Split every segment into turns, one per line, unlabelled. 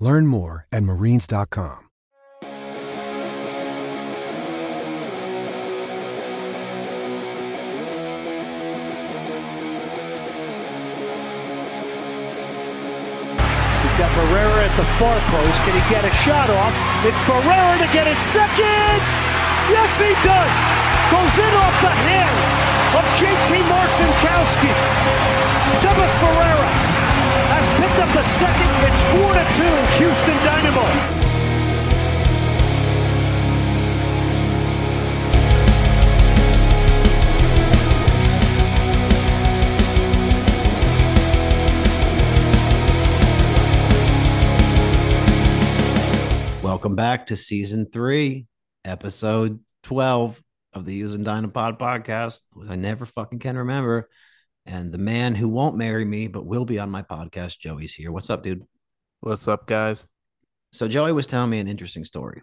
Learn more at marines.com.
He's got Ferreira at the far post. Can he get a shot off? It's Ferreira to get his second. Yes, he does. Goes in off the hands of JT Marcinkowski. Sebas Ferreira has up the second. It's 4 to 2, Houston Dynamo.
Welcome back to season three, episode 12 of the Houston Dynapod podcast. I never fucking can remember. And the man who won't marry me, but will be on my podcast, Joey's here. What's up, dude?
What's up, guys?
So Joey was telling me an interesting story.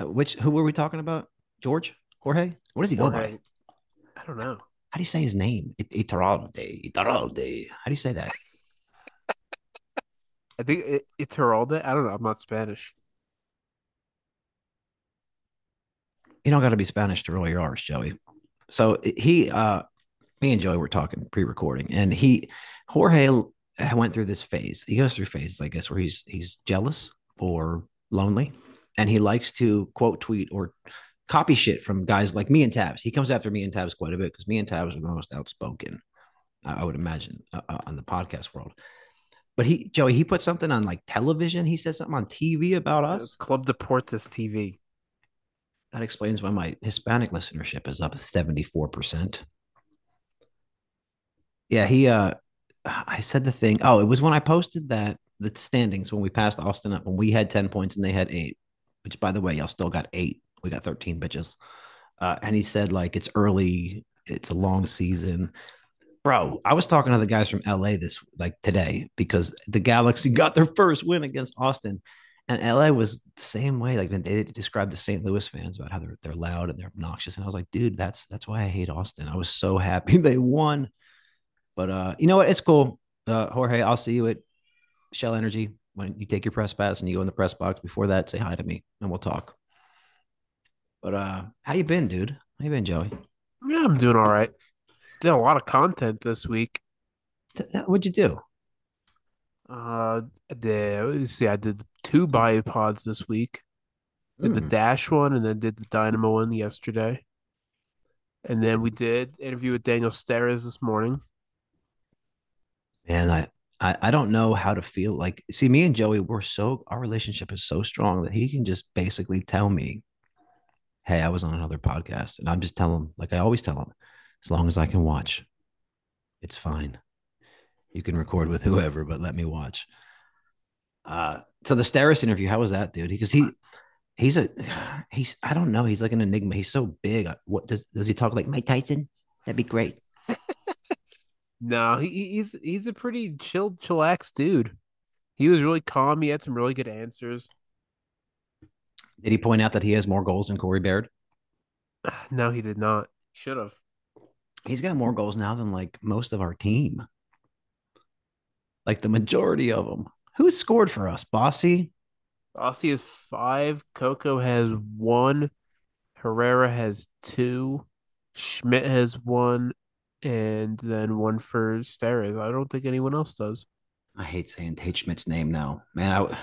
Uh, which who were we talking about? George? Jorge? What does he go by?
I don't know.
How do you say his name? Iturralde. Iturralde. How do you say that?
I think Iturralde. I don't know. I'm not Spanish.
you don't got to be Spanish to roll your R's, Joey. So he, uh, me and Joey were talking pre-recording, and he, Jorge went through this phase. He goes through phases, I guess, where he's he's jealous or lonely, and he likes to quote tweet or copy shit from guys like me and Tabs. He comes after me and Tabs quite a bit because me and Tabs are the most outspoken, I would imagine, uh, uh, on the podcast world. But he, Joey, he put something on like television. He said something on TV about us.
Club Deportes TV.
That explains why my Hispanic listenership is up 74%. Yeah, he uh I said the thing. Oh, it was when I posted that the standings when we passed Austin up when we had 10 points and they had 8, which by the way, y'all still got 8. We got 13 bitches. Uh, and he said like it's early, it's a long season. Bro, I was talking to the guys from LA this like today because the Galaxy got their first win against Austin and LA was the same way. Like they described the St. Louis fans about how they're they're loud and they're obnoxious. And I was like, dude, that's that's why I hate Austin. I was so happy they won. But uh, you know what? It's cool. Uh, Jorge, I'll see you at Shell Energy when you take your press pass and you go in the press box. Before that, say hi to me and we'll talk. But uh, how you been, dude? How you been, Joey?
Yeah, I'm doing all right. Did a lot of content this week.
What'd you do?
Uh, I did, let me see. I did two biopods this week. Did the
Hmm.
Dash one and then did the Dynamo one yesterday. And then we did interview with Daniel Steres this morning.
Man, I, I I don't know how to feel. Like, see, me and Joey, we're so our relationship is so strong that he can just basically tell me, "Hey, I was on another podcast," and I'm just telling him, like I always tell him, as long as I can watch, it's fine. You can record with whoever, but let me watch. Uh, so the Steres interview, how was that, dude? Because he, he's a, he's I don't know, he's like an enigma. He's so big. What does does he talk like Mike Tyson? That'd be great.
No, he he- he's he's a pretty chill, chillax dude. He was really calm. He had some really good answers.
Did he point out that he has more goals than Corey Baird?
No, he did not. Should have.
He's got more goals now than like most of our team. Like the majority of them. Who scored for us? Bassi?
Aussie has five. Coco has one. Herrera has two. Schmidt has one, and then one for Steres. I don't think anyone else does.
I hate saying Tate Schmidt's name now. Man, I,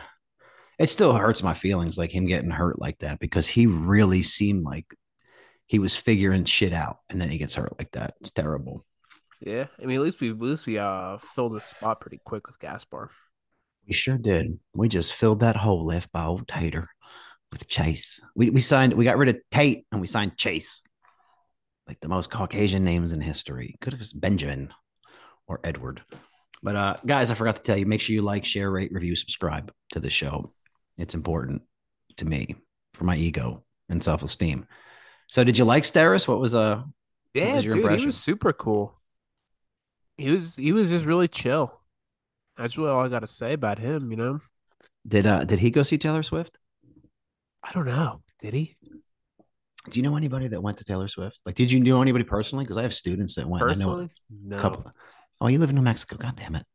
it still hurts my feelings like him getting hurt like that because he really seemed like he was figuring shit out and then he gets hurt like that. It's terrible.
Yeah, I mean, at least we at least we uh filled the spot pretty quick with Gasper.
We sure did. We just filled that hole left by old Tater with Chase. We we signed we got rid of Tate and we signed Chase. Like the most Caucasian names in history. Could have just Benjamin or Edward. But uh guys, I forgot to tell you, make sure you like, share, rate, review, subscribe to the show. It's important to me for my ego and self-esteem. So did you like Steres? What was uh
Yeah,
was
dude, he was super cool. He was he was just really chill. That's really all I got to say about him. You know,
Did uh did he go see Taylor Swift?
I don't know. Did he
Do you know anybody that went to Taylor Swift? Like, did you know anybody personally? Because I have students that went.
Personally? No.
couple. Oh, you live in New Mexico. God damn it.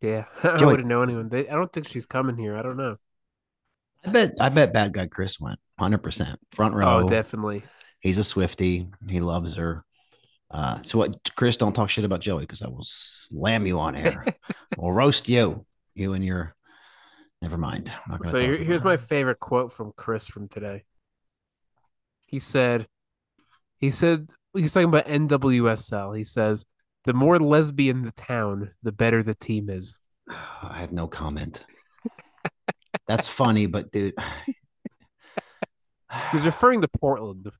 Yeah, I
Joey-
wouldn't know anyone. They, I don't think she's coming here. I don't know.
I bet I bet bad guy Chris went 100% front row.
Oh, definitely.
He's a Swifty. He loves her. Uh, so what Chris don't talk shit about Joey because I will slam you on air. we'll roast you. You and your never mind. I'm not gonna
So here, here's my favorite quote from Chris from today. He said, he said, he's talking about NWSL. He says, the more lesbian the town, the better the team is.
I have no comment. That's funny, but dude,
He's referring to Portland.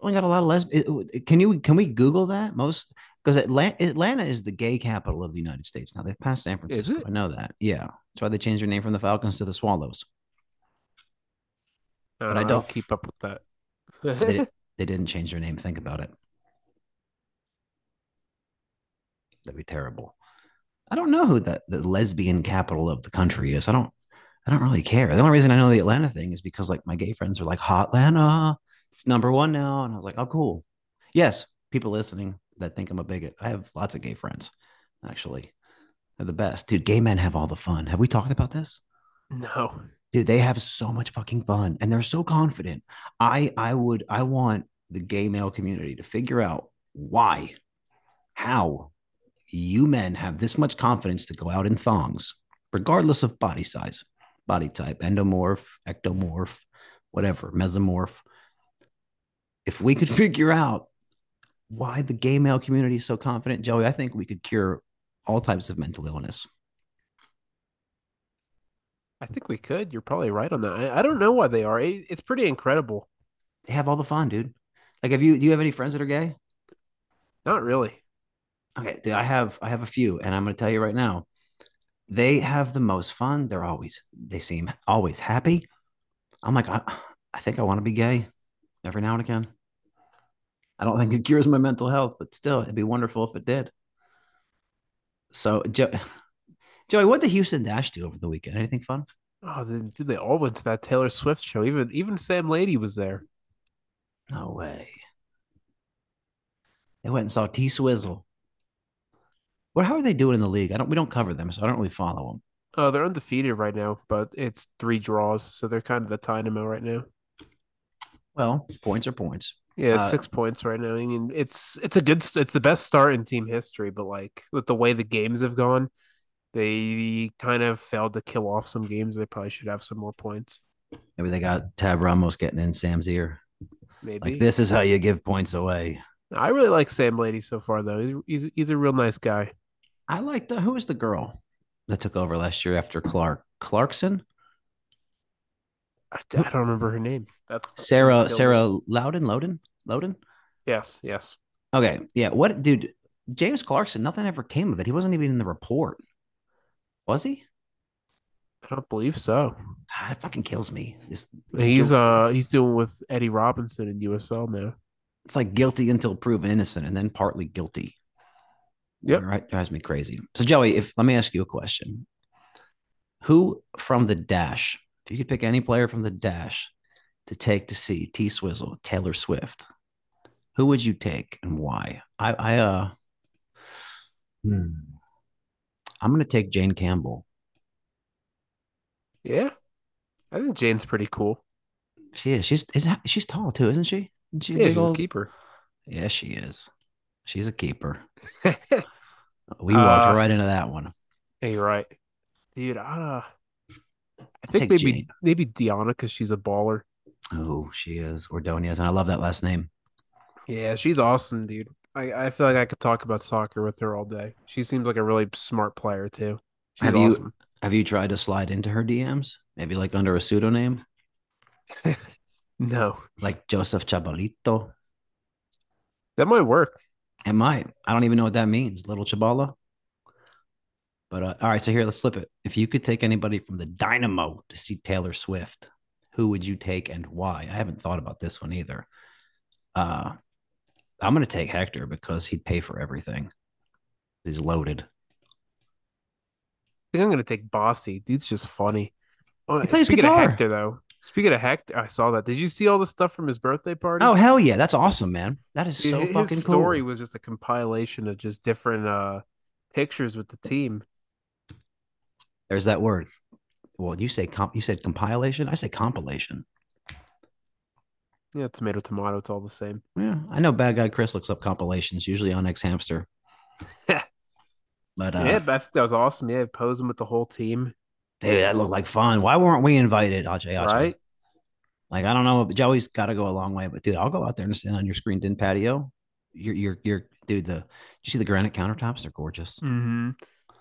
Oh, we got a lot of lesbian. Can you can we Google that? Most because Atlanta, Atlanta is the gay capital of the United States. Now they've passed San Francisco. I know that. Yeah, that's why they changed their name from the Falcons to the Swallows.
Uh,
But I don't-
keep up with that.
They, they didn't change their name. Think about it. That'd be terrible. I don't know who the, the lesbian capital of the country is. I don't. I don't really care. The only reason I know the Atlanta thing is because like my gay friends are like, "Hot Atlanta, it's number one now," and I was like, "Oh, cool." Yes, people listening that think I'm a bigot. I have lots of gay friends. Actually, they're the best, dude. Gay men have all the fun. Have we talked about this?
no.
Dude they have so much fucking fun and they're so confident. I i would i want the gay male community to figure out why how you men have this much confidence to go out in thongs regardless of body size body type endomorph ectomorph whatever mesomorph. If we could figure out why the gay male community is so confident joey i think we could cure all types of mental illness
I think we could. You're probably right on that. I, I don't know why they are. It, it's pretty incredible.
they have all the fun dude like have you do you have any friends that are gay
Not really.
Okay, dude, I have I have a few, and I'm going to tell you right now, they have the most fun. They're always they seem always happy. I'm like, I, I think I want to be gay every now and again. I don't think it cures my mental health, but still, it'd be wonderful if it did. So, jo- Joey, what did Houston Dash do over the weekend? Anything fun?
Oh, they, dude, they all went to that Taylor Swift show. Even even Sam Laity was there.
No way. They went and saw T Swizzle. What? How are they doing in the league? I don't. We don't cover them, so I don't really follow them.
Oh, they're undefeated right now, but it's three draws, so they're kind of the dynamo right now.
Well, points are points.
Yeah,
Uh,
six points right now. I mean, it's it's a good, it's the best start in team history, but like with the way the games have gone, they kind of failed to kill off some games. They probably should have some more points.
Maybe they got Tab Ramos getting in Sam's ear.
Maybe
Like this is how you give points away.
I really like Sam Laity so far, though. He's he's, he's a real nice guy.
I like the who was the girl that took over last year after Clark Clarkson?
I, I don't remember her name. That's
Sarah Sarah Lowdon Lowdon Lowdon.
Yes, yes.
Okay, yeah. What dude? James Clarkson. Nothing ever came of it. He wasn't even in the report. Was he?
I don't believe so.
Ah, it fucking kills me. This,
He's
guil-
uh he's doing with Eddie Robinson in USL now.
it's like guilty until proven innocent, and then partly guilty.
Yep.
right. Drives me crazy. So Joey, if let me ask you a question: Who from the Dash? If you could pick any player from the Dash to take to see T Swizzle, Taylor Swift, who would you take and why? I, I uh, hmm. I'm gonna take Jane Campbell.
Yeah, I think Jane's pretty cool.
She is. She's is that, she's tall too, isn't she? Isn't she
Yeah, she's a keeper.
Yeah, she is. She's a keeper. We walked
Uh,
right into that one.
Hey, you're right, dude. Uh, I think maybe
Jane.
maybe Diana because she's a baller.
Oh, she is Ordonez, and I love that last name.
Yeah, she's awesome, dude. I, I feel like I could talk about soccer with her all day. She seems like a really smart player too. She's
have you
awesome.
have you tried to slide into her DMs? Maybe like under a pseudonym,
No,
like Joseph Chabalito.
that might work.
It might. I don't even know what that means, little Chabala. But uh, all right, so here let's flip it. If you could take anybody from the Dynamo to see Taylor Swift, who would you take and why? I haven't thought about this one either. Uh, I'm going to take Hector because he'd pay for everything. He's loaded.
I think I'm gonna take Bassi. Dude's just funny. Oh,
He plays
speaking
guitar.
of Hector, though. Speaking of Hector, I saw that. Did you see all the stuff from his birthday party?
Oh hell yeah, that's awesome, man. That is
Dude,
so
his
fucking
story
cool.
was just a compilation of just different uh pictures with the team.
There's that word. Well, you say comp, you said compilation. I say compilation.
Yeah, tomato, tomato. It's all the same.
Yeah, I know. Bad guy Chris looks up compilations usually on X Hamster. but uh,
yeah, think that was awesome. Yeah, posing with the whole team.
dude, that looked like fun. Why weren't we invited, Ajay? Ajay?
Right?
Like I don't know. but Joey's got to go a long way, but dude, I'll go out there and stand on your screened in patio. You're, you're, you're, dude. The, you see the granite countertops? They're gorgeous.
Mm-hmm.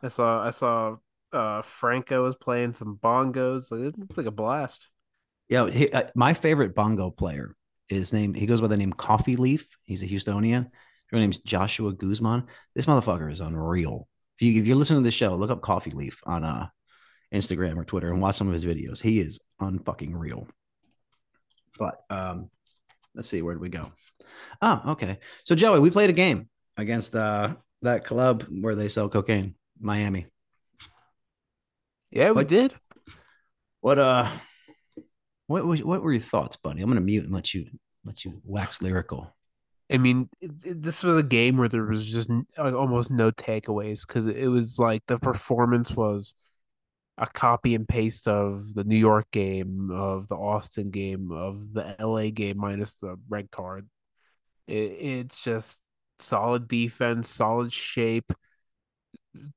I saw. I saw. Uh, Franco was playing some bongos. Like, it looked like a blast.
Yo, he, uh, my favorite bongo player is named. He goes by the name Coffee Leaf. He's a Houstonian. His name's Joshua Guzman. This motherfucker is unreal. If you if you're listening to the show, look up Coffee Leaf on uh Instagram or Twitter and watch some of his videos. He is unfucking real. But um, let's see where did we go? Oh, okay. So Joey, we played a game against uh that club where they sell cocaine, Miami.
Yeah, we
What-
did.
What uh what was what were your thoughts, buddy? I'm gonna mute and let you let you wax lyrical.
I mean, this was a game where there was just uh, almost no takeaways because it was like the performance was a copy and paste of the New York game, of the Austin game, of the LA game minus the red card. It, it's just solid defense, solid shape,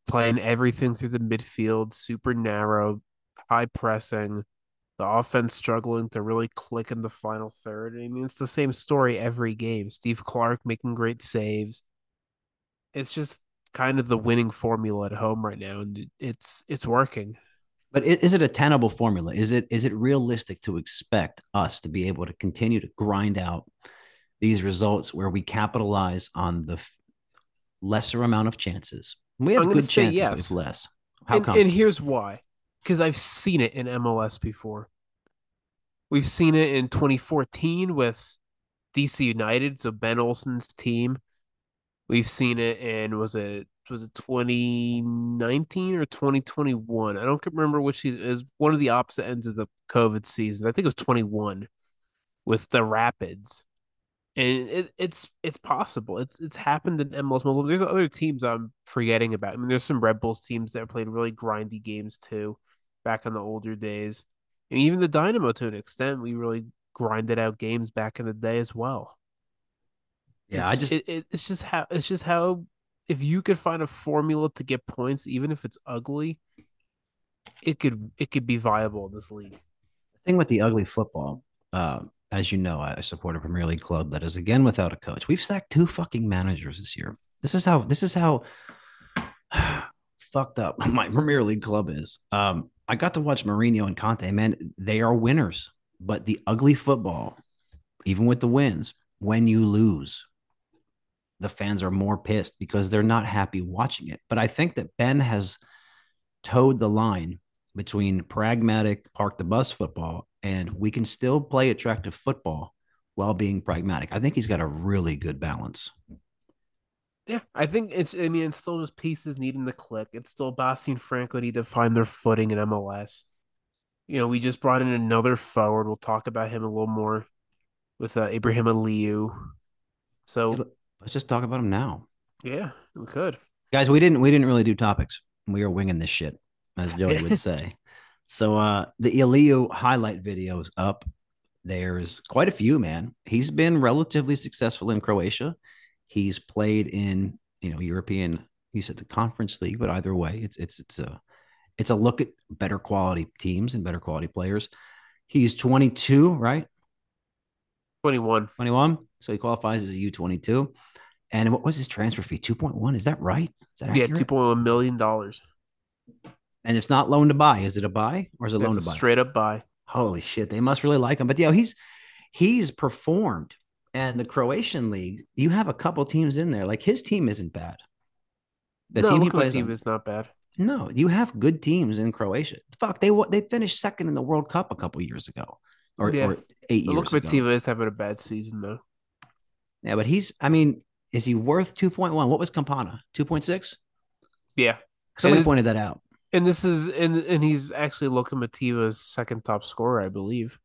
playing everything through the midfield, super narrow, high pressing. The offense struggling to really click in the final third. I mean, it's the same story every game. Steve Clark making great saves. It's just kind of the winning formula at home right now, and it's it's working.
But is it a tenable formula? Is it is it realistic to expect us to be able to continue to grind out these results where we capitalize on the lesser amount of chances? We have good chances
yes.
with less. How
and,
come?
and here's why. Because I've seen it in MLS before. We've seen it in 2014 with DC United, so Ben Olsen's team. We've seen it in was it was it 2019 or 2021? I don't remember which season. It one of the opposite ends of the COVID seasons. I think it was 21 with the Rapids. and it, it's it's possible. It's it's happened in MLS multiple. There's other teams I'm forgetting about. I mean, there's some Red Bulls teams that played really grindy games too, back in the older days, and even the Dynamo to an extent. We really grinded out games back in the day as well.
Yeah,
it's,
I just
it, it, it's just how it's just how if you could find a formula to get points, even if it's ugly, it could it could be viable in this league.
The thing with the ugly football, uh, as you know, I support a Premier League club that is again without a coach. We've sacked two fucking managers this year. This is how this is how fucked up my Premier League club is. Um, I got to watch Mourinho and Conte. Man, they are winners, but the ugly football, even with the wins, when you lose, the fans are more pissed because they're not happy watching it. But I think that Ben has towed the line between pragmatic park the bus football and we can still play attractive football while being pragmatic. I think he's got a really good balance.
Yeah, I think it's. I mean, it's still just pieces needing to click. It's still Bassi and Franco need to find their footing in MLS. You know, we just brought in another forward. We'll talk about him a little more with uh, Ibrahim Aliyu. So
let's just talk about him now.
Yeah, we could,
guys. We didn't. We didn't really do topics. We are winging this shit, as Joey would say. So uh the Aliyu highlight video is up. There's quite a few, man. He's been relatively successful in Croatia. He's played in, you know, European, you said the conference league, but either way, it's it's it's a it's a look at better quality teams and better quality players. He's 22, right?
21.
21. So he qualifies as a U22. And what was his transfer fee? 2.1. Is that right? Is that
yeah, $2.1 million.
And it's not loan to buy. Is it a buy or is it loan to buy?
straight up buy.
Holy shit, they must really like him. But yeah, he's he's performed. And the Croatian league, you have a couple teams in there. Like his team isn't bad. The
no,
team he plays
team
on-
is not bad.
No, you have good teams in Croatia. Fuck, they they finished second in the World Cup a couple years ago, or,
Yeah.
or eight
The
years ago.
Lokomotiva is having a bad season though.
Yeah, but he's. I mean, is he worth two point one? What was Campana? Two point six?
Yeah.
Somebody pointed that out.
And this is and and he's actually Lokomotiva's second top scorer, I believe.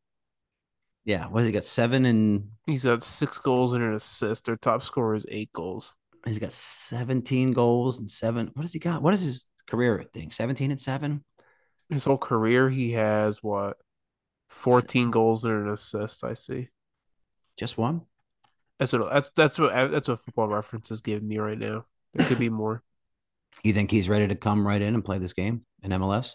Yeah, what has he got? Seven and
He's got six goals and an assist. Their top scorer is eight goals.
he's got seventeen goals and seven. What has he got? What is his career thing? Seventeen and seven.
His whole career, he has what, fourteen goals and an assist. I see.
Just one.
That's what that's that's what that's what Football Reference is giving me right now. There could be more.
You think he's ready to come right in and play this game in MLS?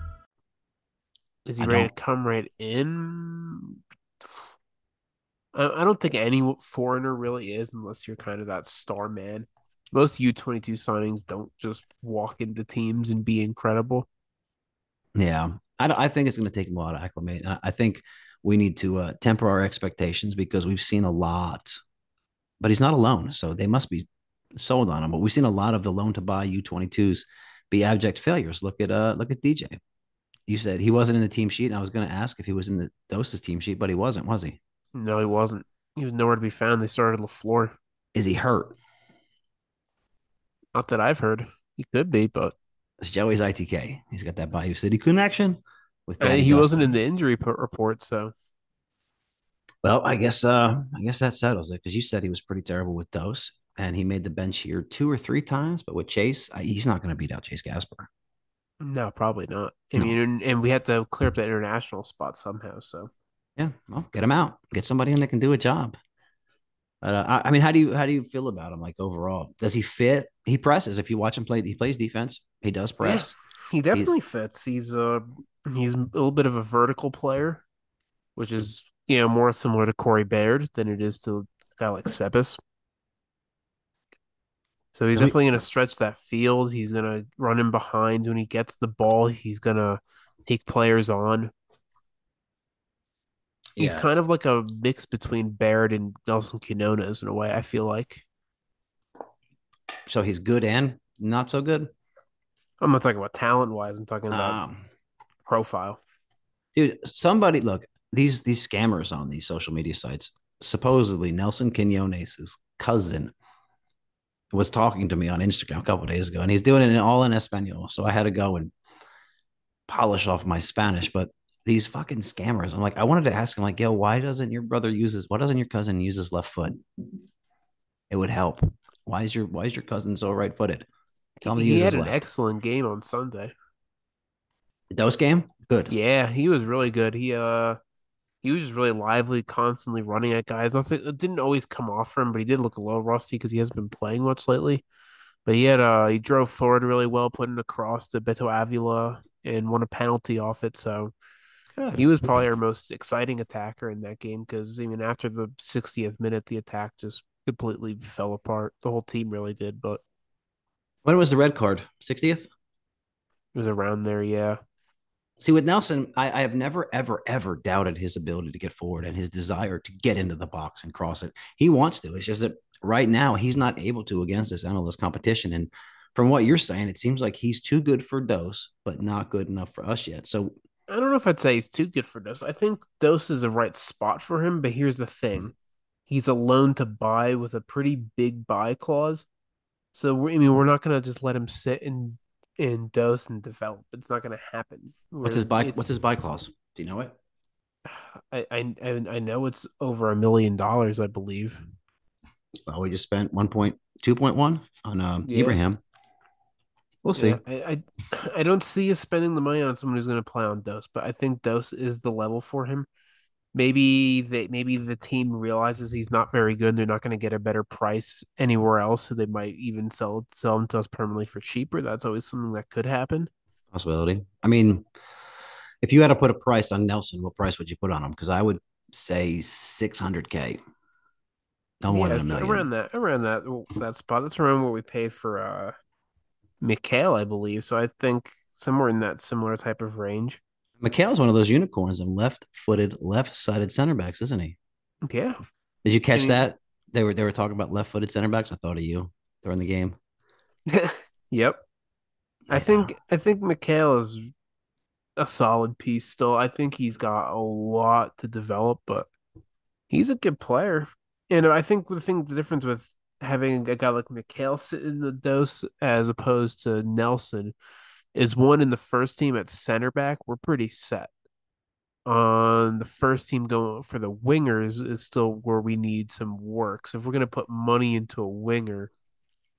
Is he
I
ready to
don't-
come right in? I, I don't think any foreigner really is, unless you're kind of that star man. Most U twenty two signings don't just walk into teams and be incredible.
Yeah, I, I think it's going to take him a while to acclimate. I- I think we need to uh, temper our expectations because we've seen a lot, but he's not alone. So they must be sold on him. But we've seen a lot of the loan to buy U22s be abject failures. Look at uh, look at DJ. You said he wasn't in the team sheet, and I was going to ask if he was in the Doses team sheet, but he wasn't, was he?
No, he wasn't. He was nowhere to be found. They started Lafleur.
Is he hurt?
Not that I've heard. He could be, but
It's Joey's ITK. He's got that Bayou City connection with
uh, he wasn't in the injury report. So
Well, I guess uh I guess that settles it because you said he was pretty terrible with Dose, and he made the bench here two or three times, but with Chase, I, he's not going to beat out Chase Gasper.
No, probably not. I
No.
mean, and, and we have to clear up that international spot somehow. So
Yeah, well, get him out, get somebody in that can do a job. But uh, I, I mean, how do you how do you feel about him? Like overall, does he fit? He presses. If you watch him play, he plays defense. He does press.
he definitely fits. He's a he's a little bit of a vertical player, which is you know more similar to Corey Baird than it is to a guy like Sebas. So he's definitely going to stretch that field. He's going to run in behind when he gets the ball. He's going to take players on. He's
Yeah,
kind of like a mix between Baird and Nelson Quinones in a way. I feel like
So he's good and not so good.
I'm not talking about talent wise. I'm talking about
Um,
profile.
dude somebody look these these scammers on these social media sites supposedly nelson quinones's cousin was talking to me on instagram a couple days ago and he's doing it all in espanol. So i had to go and polish off my spanish. But these fucking scammers i'm like i wanted to ask him like yo why doesn't your brother use his why doesn't your cousin use his left foot? It would help. Why is your why is your cousin so right-footed? Tell me
He
use
had an
left.
excellent game on Sunday.
dose game? Good.
Yeah, he was really good. He uh he was just really lively, constantly running at guys. Nothing it didn't always come off for him, but he did look a little rusty because he hasn't been playing much lately. But he had uh he drove forward really well, putting across to Beto Avila and won a penalty off it. So
Good.
he was probably our most exciting attacker in that game because even after the 60th minute, the attack just completely fell apart. The whole team really did, but
when was the red card 60th
it was around there, yeah.
See, with Nelson, I, I have never, ever, ever doubted his ability to get forward and his desire to get into the box and cross it. He wants to. It's just that right now he's not able to against this MLS competition. And from what you're saying, it seems like he's too good for Dose, but not good enough for us yet. So
I don't know if I'd say he's too good for Dose. I think Dose is the right spot for him, but here's the thing. Mm-hmm. He's a loan to buy with a pretty big buy clause. So we- I mean, we're not gonna just let him sit in in Dose and develop. It's not gonna happen.
what's his
We're-
buy? What's his buy clause? Do you know it?
I, I I I know it's over a million dollars, I believe.
Well, we just spent one point two point one on um,
Yeah.
Ibrahim. We'll see.
Yeah, I, I I don't see us spending the money on someone who's going to play on Dose, but I think Dose is the level for him. Maybe they maybe the team realizes he's not very good. They're not going to get a better price anywhere else, so they might even sell sell him to us permanently for cheaper. That's always something that could happen.
Possibility. I mean, if you had to put a price on Nelson, what price would you put on him? Because I would say six hundred k. No more
Yeah,
than a million.
around that around that that spot. That's around what we pay for uh Micael, I believe. So I think somewhere in that similar type of range.
Micael's one of those unicorns of left-footed, left-sided center backs, isn't he?
Yeah.
Did you catch
mean-
that? They were they were talking about left-footed center backs. I thought of you during the game.
Yep. I think I think Micael is a solid piece still. I think he's got a lot to develop, but he's a good player. And I think the thing the difference with having a guy like Micael sit in the dose as opposed to Nelson is one in the first team at center back, we're pretty set. On the first team going for the wingers is still where we need some work. So if we're gonna put money into a winger,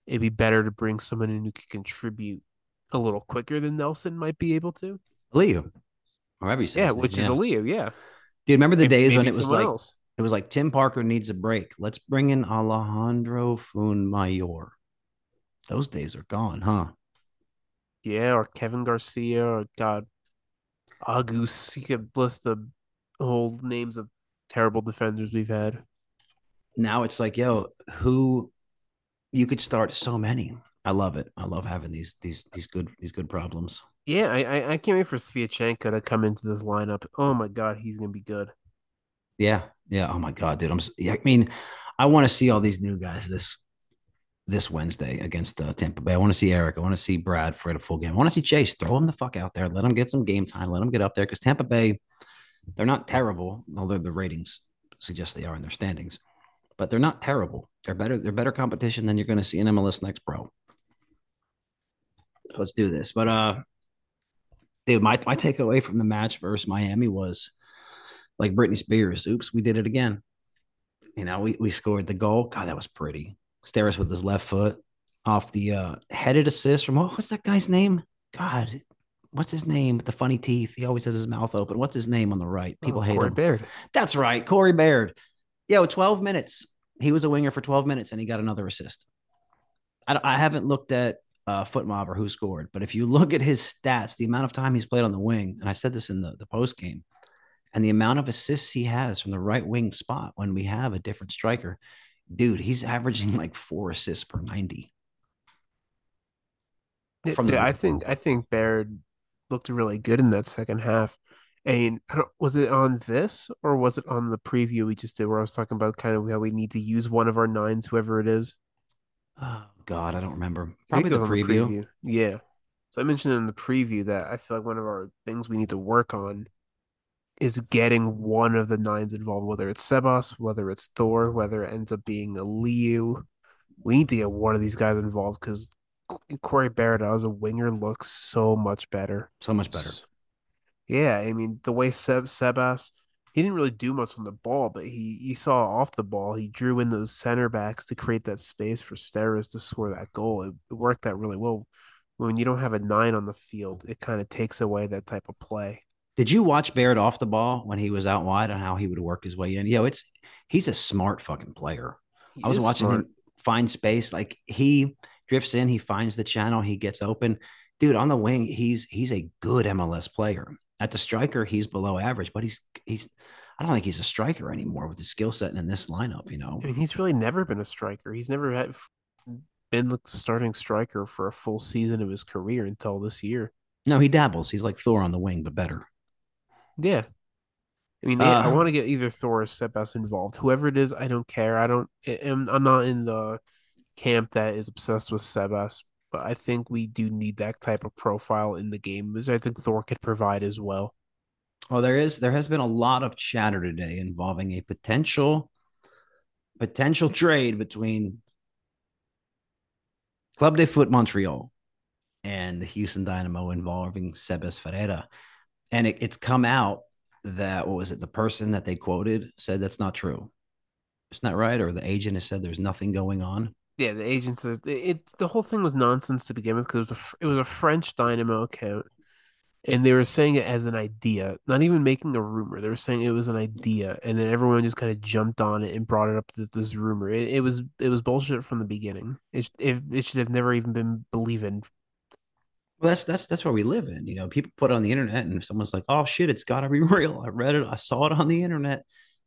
it'd be better to bring someone in who could contribute a little quicker than Nelson might be able to.
Leo, or however you say
Yeah,
his name,
which is a Leo, yeah.
Dude, remember the
Maybe-
days when it was like
else.
it was like Tim Parker needs a break. Let's bring in Alejandro Fuenmayor. Those days are gone, huh?
Yeah, or Kevin Garcia, or God, Agus. You could list the whole names of terrible defenders we've had.
Now it's like, yo, who you could start so many. I love it. I love having these these these good these good problems.
Yeah, I I, I can't wait for Sviatchenko to come into this lineup. Oh my God, he's gonna be good.
Yeah, yeah. Oh my god, dude. I'm. Yeah, I mean, I want to see all these new guys this this Wednesday against uh, Tampa Bay. I want to see Eric. I want to see Brad for a full game. I want to see Chase. Throw him the fuck out there. Let him get some game time. Let him get up there because Tampa Bay, they're not terrible, although the ratings suggest they are in their standings. But they're not terrible. They're better. They're better competition than you're going to see in MLS Next. So let's do this. But uh, dude, my my takeaway from the match versus Miami was like Britney Spears. Oops, we did it again. You know, we, we scored the goal. God, that was pretty. Steris with his left foot off the uh, headed assist from what, what's that guy's name? God, what's his name? With the funny teeth. He always has his mouth open. What's his name on the right? People
Oh,
hate
Corey
him.
Baird.
That's right, Corey Baird. Yo, 12 minutes. He was a winger for 12 minutes and he got another assist. I, I haven't looked at uh, FotMob or who scored, but if you look at his stats, the amount of time he's played on the wing, and I said this in the, the post game, and the amount of assists he has from the right wing spot when we have a different striker, dude, he's averaging like four assists per 90.
Yeah,
From
dude,
the-
I think I think Baird looked really good in that second half. And was it on this or was it on the preview we just did where I was talking about kind of how we need to use one of our nines, whoever it is?
Oh God, I don't remember. Probably the preview. the preview.
Yeah. So I mentioned in the preview that I feel like one of our things we need to work on is getting one of the nines involved, whether it's Sebas, whether it's Thor, whether it ends up being Aliyu. We need to get one of these guys involved because Corey Baird as a winger looks so much better.
So much better.
Yeah, I mean the way Seb Sebas, he didn't really do much on the ball, but he you saw off the ball, he drew in those center backs to create that space for Steres to score that goal. It, it worked out really well. When you don't have a nine on the field, it kind of takes away that type of play.
Did you watch Baird off the ball when he was out wide and how he would work his way in? Yo, it's he's a smart fucking player. He I was watching smart. him find space. Like he drifts in, he finds the channel, he gets open. Dude, on the wing, he's he's a good MLS player. At the striker, he's below average, but he's he's I don't think he's a striker anymore with the skill set in this lineup. You know,
I mean, he's really never been a striker. He's never had been the starting striker for a full season of his career until this year.
No, he dabbles. He's like Thor on the wing, but better.
Yeah. I mean, uh, I want to get either Thor or Sebas involved. Whoever it is, I don't care. I don't. I'm not in the camp that is obsessed with Sebas, but I think we do need that type of profile in the game, as I think Thor could provide as well.
Well, there is there has been a lot of chatter today involving a potential potential trade between Club de Foot Montreal and the Houston Dynamo involving Sebas Ferreira. And it, it's come out that what was it? The person that they quoted said that's not true. It's not right, or the agent has said there's nothing going on.
Yeah, the agent says it, it. The whole thing was nonsense to begin with because it was a it was a French Dynamo account, and they were saying it as an idea, not even making a rumor. They were saying it was an idea, and then everyone just kind of jumped on it and brought it up this rumor. It, it was it was bullshit from the beginning. It it, it should have never even been believed in.
Well, that's that's that's where we live in. You know, people put it on the internet, and someone's like, "Oh shit, it's got to be real." I read it. I saw it on the internet.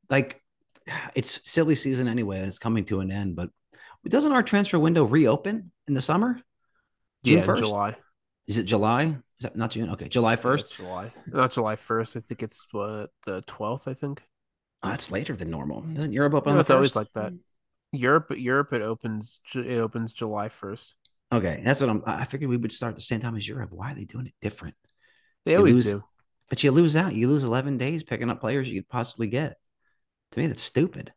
Like, it's silly season anyway, and it's coming to an end. But doesn't our transfer window reopen in the summer?
June yeah, 1st? July.
Is it July? Is that not June? Okay, July first.
Yeah, July, not July first. I think it's what the twelfth. I think.
Oh, that's later than normal. Isn't Europe open?
No, it's always like that. Europe, Europe, it opens. It opens July first.
Okay, that's what I'm. I figured we would start the same time as Europe. Why are they doing it different?
They you always lose, do.
But you lose out. You lose 11 days picking up players you could possibly get. To me, that's stupid.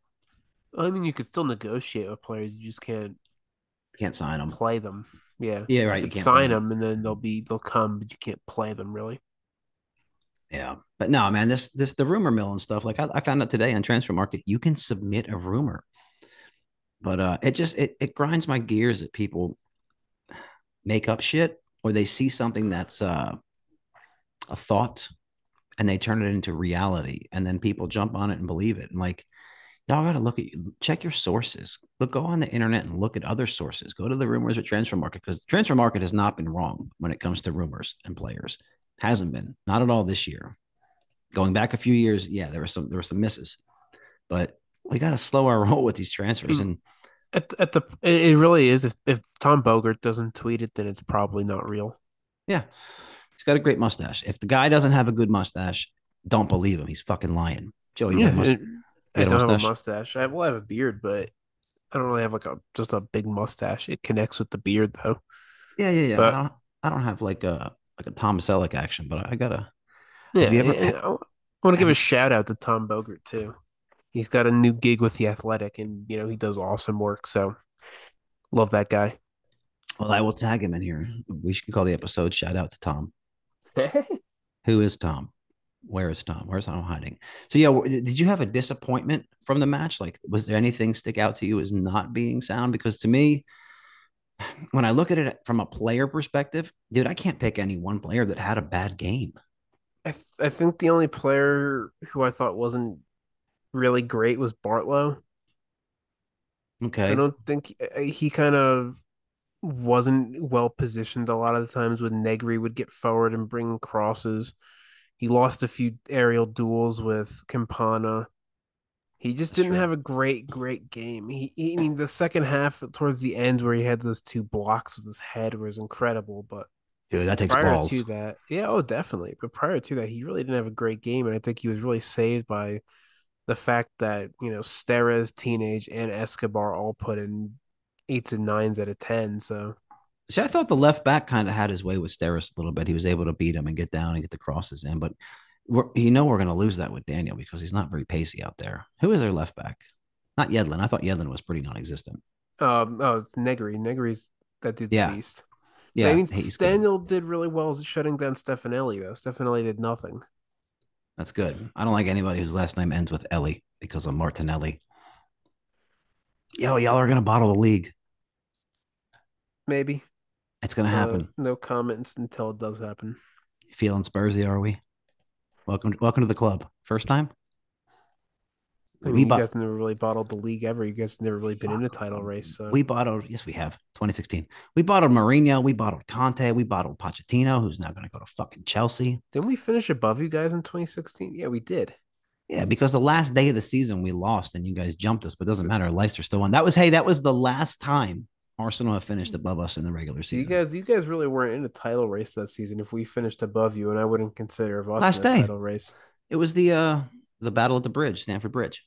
I mean, you could still negotiate with players. You just can't
can't sign them.
Play them. Yeah.
Yeah. Right. You,
you can't sign them, and then they'll be they'll come, but you can't play them really.
Yeah, but no, man. This this the rumor mill and stuff. Like I, I found out today on Transfermarkt, you can submit a rumor, but uh, it just it it grinds my gears that people make up shit or they see something that's uh, a thought and they turn it into reality, and then people jump on it and believe it. And like y'all got to look at check your sources. Look, go on the internet and look at other sources. Go to the rumors or Transfermarkt because the Transfermarkt has not been wrong when it comes to rumors and players. Hasn't been, not at all this year. Going back a few years, yeah, there were some there were some misses, but we got to slow our roll with these transfers. And
at at the it really is. If if Tom Bogert doesn't tweet it, then it's probably not real.
Yeah, he's got a great mustache. If the guy doesn't have a good mustache, don't believe him. He's fucking lying. Joe,
yeah, must- I don't mustache? have a mustache. I will have a beard, but I don't really have like a just a big mustache. It connects with the beard though.
Yeah, yeah, yeah. But, I, don't, I don't have like a like a Tom Selleck action, but I gotta.
Yeah, ever, I want to give a shout out to Tom Bogert too. He's got a new gig with the Athletic, and you know he does awesome work. So, love that guy.
Well, I will tag him in here. We should call the episode "Shout Out to Tom." Who is Tom? where is Tom? Where's Tom hiding? So yeah, did you have a disappointment from the match? Like, was there anything stick out to you as not being sound? Because to me, when I look at it from a player perspective, dude, I can't pick any one player that had a bad game.
I th- I think the only player who I thought wasn't really great was Bartlow.
Okay,
I don't think uh, he kind of wasn't well positioned a lot of the times when Negri would get forward and bring crosses. He lost a few aerial duels with Campana. He just That's didn't have a great, great game. He, he, I mean, the second half towards the end where he had those two blocks with his head was incredible, but
Dude, that takes
prior
balls.
to that, yeah, oh, definitely. But prior to that, he really didn't have a great game, and I think he was really saved by the fact that you know Steres, Teenage, and Escobar all put in eights and nines out of ten. So
See, I thought the left back kind of had his way with Steres a little bit. He was able to beat him and get down and get the crosses in. But we're, you know we're going to lose that with Daniel because he's not very pacey out there. Who is their left back? Not Yedlin. I thought Yedlin was pretty non-existent.
Um, oh, Negri. Negri's that dude's
Yeah.
a beast.
Yeah,
I mean,
he's good.
Daniel did really well shutting down Stefanelli, though. Stefanelli did nothing.
That's good. I don't like anybody whose last name ends with Ellie because of Martinelli. Yo, y'all are going to bottle the league.
Maybe.
It's going to
Uh,
happen.
no comments until it does happen.
Feeling Spursy, are we? Welcome, welcome to the club. First time.
I
We
you
bought-
guys never really bottled the league ever. You guys never really been in a title race. So
We bottled, yes, we have. 2016. We bottled Mourinho. We bottled Conte. We bottled Pochettino, who's now going to go to fucking Chelsea.
didn't we finish above you guys in 2016? Yeah, we did.
Yeah, because the last day of the season we lost and you guys jumped us, but it doesn't matter. Leicester still won. That was hey, that was the last time Arsenal have finished above us in the regular
season. you guys, you guys really weren't in a title race that season. If we finished above you, and I wouldn't consider us
Last
in a
day.
title race.
It was the uh the battle at the bridge, Stamford Bridge,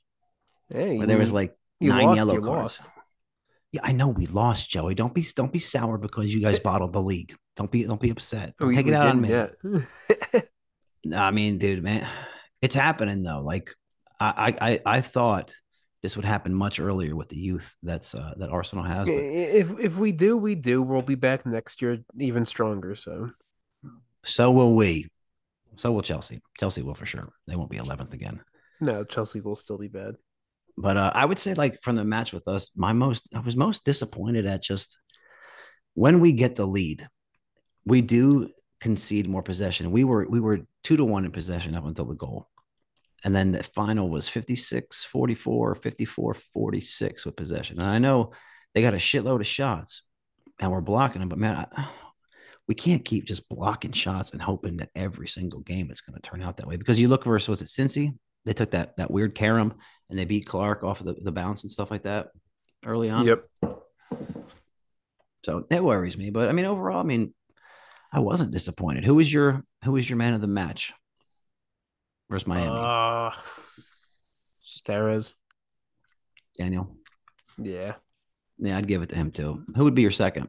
Hey,
where there was like nine
lost,
yellow cards.
lost.
Yeah, I know we lost, Joey. Don't be don't be sour because you guys bottled the league. Don't be don't be upset. Don't
We-
take it out on me. No, I mean, dude, man, it's happening though. Like I, I, I- I thought this would happen much earlier with the youth that's uh, that Arsenal has. But
if if we do, we do. We'll be back next year even stronger. So
so will we. So will Chelsea. Chelsea will for sure. They won't be 11th again.
no, Chelsea will still be bad.
But uh, I would say, like from the match with us, my most I was most disappointed at just when we get the lead, we do concede more possession. We were we were two to one in possession up until the goal. And then the final was 56 44, 54 46 with possession. And I know they got a shitload of shots and we're blocking them, but man, I, we can't keep just blocking shots and hoping that every single game it's going to turn out that way. Because you look versus was it Cincy? They took that that weird carom and they beat Clark off of the, the bounce and stuff like that early on.
Yep.
So that worries me. But I mean, overall, I mean, I wasn't disappointed. Who was your who was your man of the match versus Miami?
Uh, Steres.
Daniel.
Yeah.
Yeah, I'd give it to him too. Who would be your second?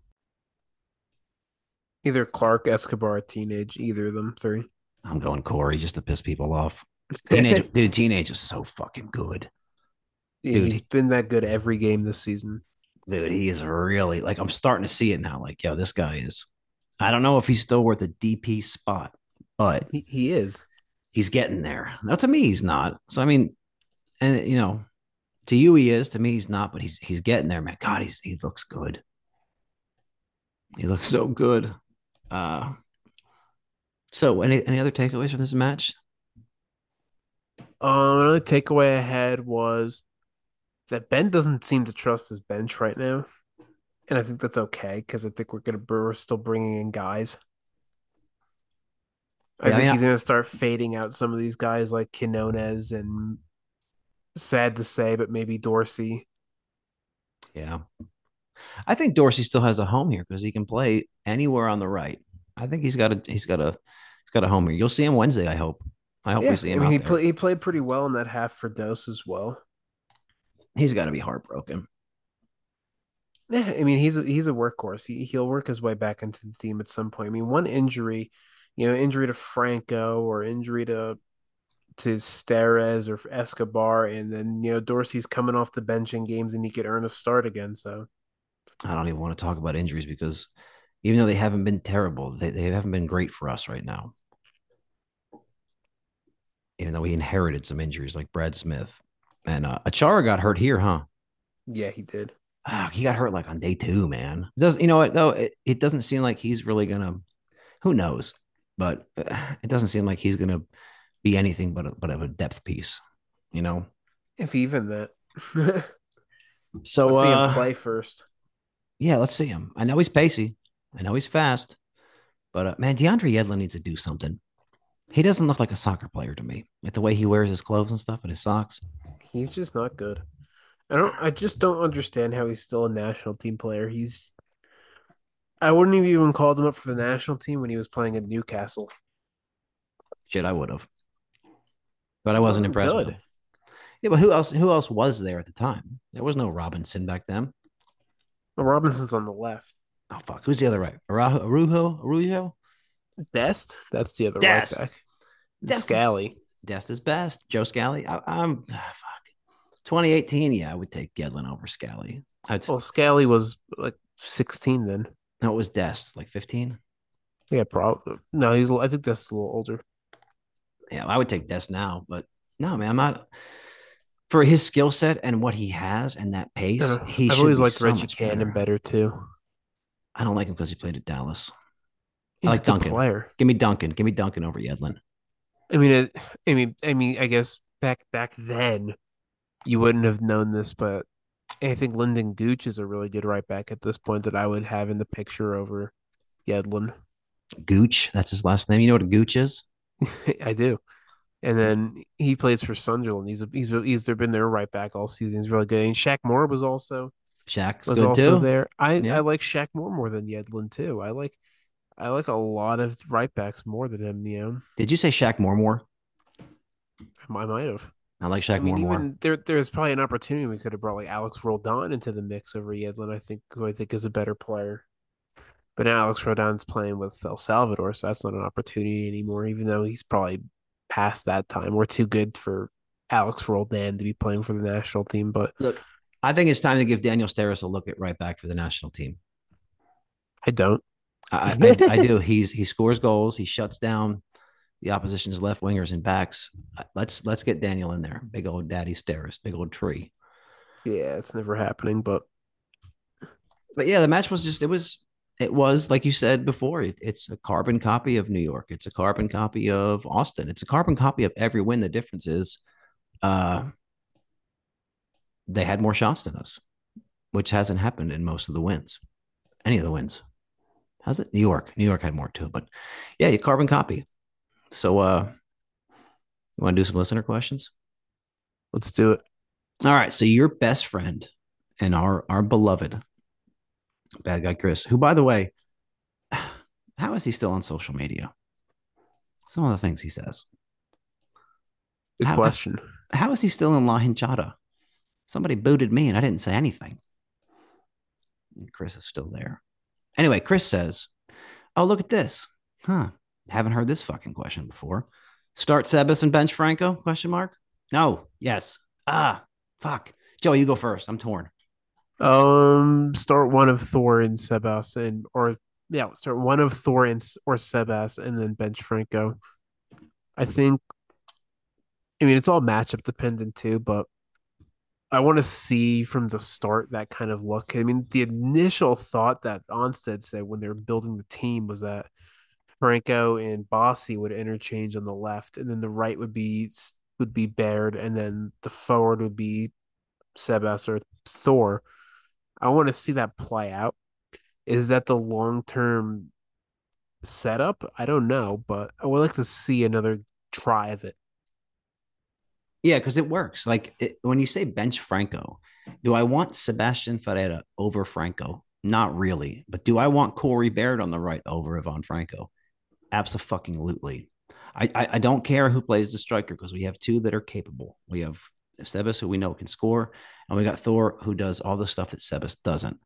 Either Clark, Escobar, Teenage, either of them three.
I'm going Corey just to piss people off. Teenage, dude, teenage is so fucking good. Dude,
he's
he-
been that good every game this season.
Dude, he is really like I'm starting to see it now. Like, yo, this guy is. I don't know if he's still worth a DP spot, but
He, he is.
he's getting there. Now, to me, he's not. So I mean, and you know, to you he is. To me, he's not. But he's he's getting there, man. God, he's he looks good. He looks so good. Uh, so any any other takeaways from this match?
Um, another takeaway I had was that Ben doesn't seem to trust his bench right now, and I think that's okay because I think we're gonna we're still bringing in guys. I
Yeah,
think
mean,
he's gonna start fading out some of these guys like Quinones and sad to say, but maybe Dorsey.
Yeah. I think Dorsey still has a home here because he can play anywhere on the right. I think he's got a he's got a he's got a home here. You'll see him Wednesday, I hope. I hope
Yeah,
we see him.
I
mean,
he
there.
play, he played pretty well in that half for Dose as well.
he's got to be heartbroken.
Yeah, I mean he's a, he's a workhorse. He he'll work his way back into the team at some point. I mean, one injury, you know, injury to Franco or injury to to Steres or Escobar, and then you know Dorsey's coming off the bench in games and he could earn a start again. So
I don't even want to talk about injuries because even though they haven't been terrible, they, they haven't been great for us right now. Even though we inherited some injuries like Brad Smith and uh, Achara got hurt here, huh?
Yeah, he did.
Oh, he got hurt like on day two, man. Does you know what though? It, it doesn't seem like he's really gonna. Who knows? But uh, it doesn't seem like he's gonna be anything but a, but of a depth piece. You know,
if even that.
so
let's see
uh,
him play first.
Yeah, let's see him. I know he's pacey. I know he's fast, but uh, man, DeAndre Yedlin needs to do something. He doesn't look like a soccer player to me, like the way he wears his clothes and stuff and his socks.
He's just not good. I don't. I just don't understand how he's still a national team player. He's. I wouldn't have even called him up for the national team when he was playing at Newcastle.
Shit, I would have, but I wasn't impressed.
Good.
With him. Yeah, but who else? Who else was there at the time? There was no Robinson back then.
Well, Robinson's on the left.
Oh fuck, who's the other right? Araujo, Arujo, Arujo,
Dest. That's the other
Dest.
right back.
Dest.
Scally.
Dest is best. Joe Scally. I, I'm ah, fuck. 2018. Yeah, I would take Gedlin over Scally. I'd.
Well, Scally was like 16 then.
No, it was Dest, like 15.
Yeah, probably. No, he's. I think that's a little older.
Yeah, I would take Dest now, but no, man, I'm not. For his skill set and what he has and that pace,
Uh,
he
I've
should
always liked
so
Reggie Cannon
better.
better too.
I don't like him because he played at Dallas.
He's
I
a
like
good
Duncan.
player.
Give me Duncan. Give me Duncan over Yedlin.
I mean, it, I mean, I mean, I guess back back then, you wouldn't have known this, but I think Lyndon Gooch is a really good right back at this point that I would have in the picture over Yedlin.
Gooch, that's his last name. You know what a Gooch is?
I do. And then he plays for Sunderland. He's a, he's he's been their right back all season. He's really good. And Shaq Moore was also
Shaq's
was also
too.
there. I
Yeah.
I like Shaq Moore more than Yedlin too. I like I like a lot of right backs more than him. You know,
Did you say Shaq Moore more?
I might have.
I like Shaq
I mean,
Mormore.
even there, there's probably an opportunity we could have brought like Alex Roldan into the mix over Yedlin. I think, who I think is a better player. But now Alex Roldan's playing with El Salvador, so that's not an opportunity anymore. Even though he's probably past that time, we're too good for Alex Roldan to be playing for the national team. But
Look, I think it's time to give Daniel Steres a look at right back for the national team.
I don't.
I, I, I do. He's he scores goals. He shuts down the opposition's left wingers and backs. Uh, let's let's get Daniel in there. Big old daddy Steres, big old tree.
Yeah, it's never happening. But
But yeah, the match was just it was it was like you said before. It, it's a carbon copy of New York. It's a carbon copy of Austin. It's a carbon copy of every win. The difference is, uh, they had more shots than us, which hasn't happened in most of the wins. Any of the wins, has it? New York. New York had more too. But yeah, you carbon copy. So, uh, you want to do some listener questions?
let's do it.
All right. So your best friend and our our beloved bad guy Chris, who by the way, how is he still on social media? Some of the things he says.
Good
How-
question.
How is he still in La Hinchada? Somebody booted me and I didn't say anything. And Chris is still there. Anyway, Chris says, Oh, look at this. Huh. Haven't heard this fucking question before. Start Sebas and bench Franco? Question mark. No. Yes. Ah, fuck. Joey, you go first. I'm torn.
Um, start one of Thor and Sebas, and or yeah, start one of Thor and or Sebas, and then bench Franco. I think. I mean, it's all matchup dependent too, but I want to see from the start that kind of look. I mean, the initial thought that Onstad said when they were building the team was that Franco and Bassi would interchange on the left, and then the right would be would be Baird, and then the forward would be Sebas or Thor. I want to see that play out. Is that the long term setup? I don't know, but I would like to see another try of it.
Yeah, because it works. Like it, when you say bench Franco, do I want Sebastian Ferreira over Franco? Not really. But do I want Corey Baird on the right over Ivan Franco? Absolutely. I, I, I don't care who plays the striker because we have two that are capable. We have Sebas, who we know can score, and we got Thor, who does all the stuff that Sebas doesn't.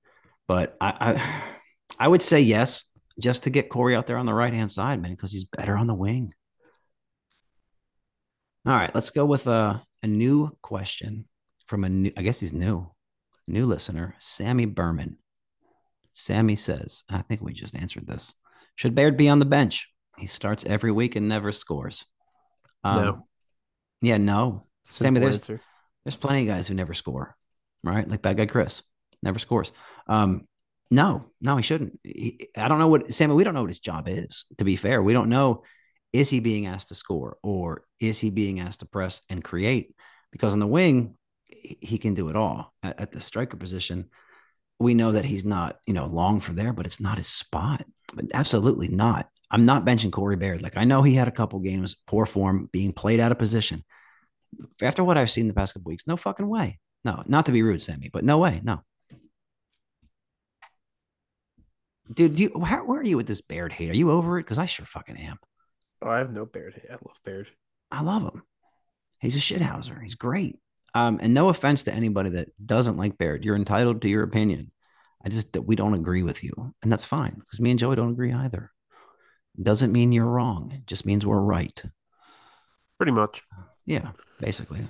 But I, I, I would say yes, just to get Corey out there on the right hand side, man, because he's better on the wing. All right, let's go with a, a new question from a new, I guess he's new, new listener, Sammy Berman. Sammy says, I think we just answered this. Should Baird be on the bench? He starts every week and never scores. Um,
No.
Yeah, no.
Simple
Sammy, there's
answer.
there's plenty of guys who never score, right? Like bad guy Chris never scores. Um, no, no, he shouldn't. He, I don't know what Sammy. We don't know what his job is. To be fair, we don't know is he being asked to score or is he being asked to press and create? Because on the wing, he can do it all. At, at the striker position, we know that he's not, you know, long for there, but it's not his spot. But absolutely not. I'm not benching Corey Baird. Like I know he had a couple games, poor form, being played out of position. After what I've seen the past couple weeks, no fucking way. No, not to be rude, Sammy, but no way. No. Dude, do you, how, where are you with this Baird hate? Are you over it? Because I sure fucking am.
Oh, I have no Baird. I love Baird.
I love him. He's a shithouser. He's great. Um, and no offense to anybody that doesn't like Baird. You're entitled to your opinion. I just that we don't agree with you, and that's fine because me and Joey don't agree either. Doesn't mean you're wrong. It just means we're right.
Pretty much.
Yeah, basically.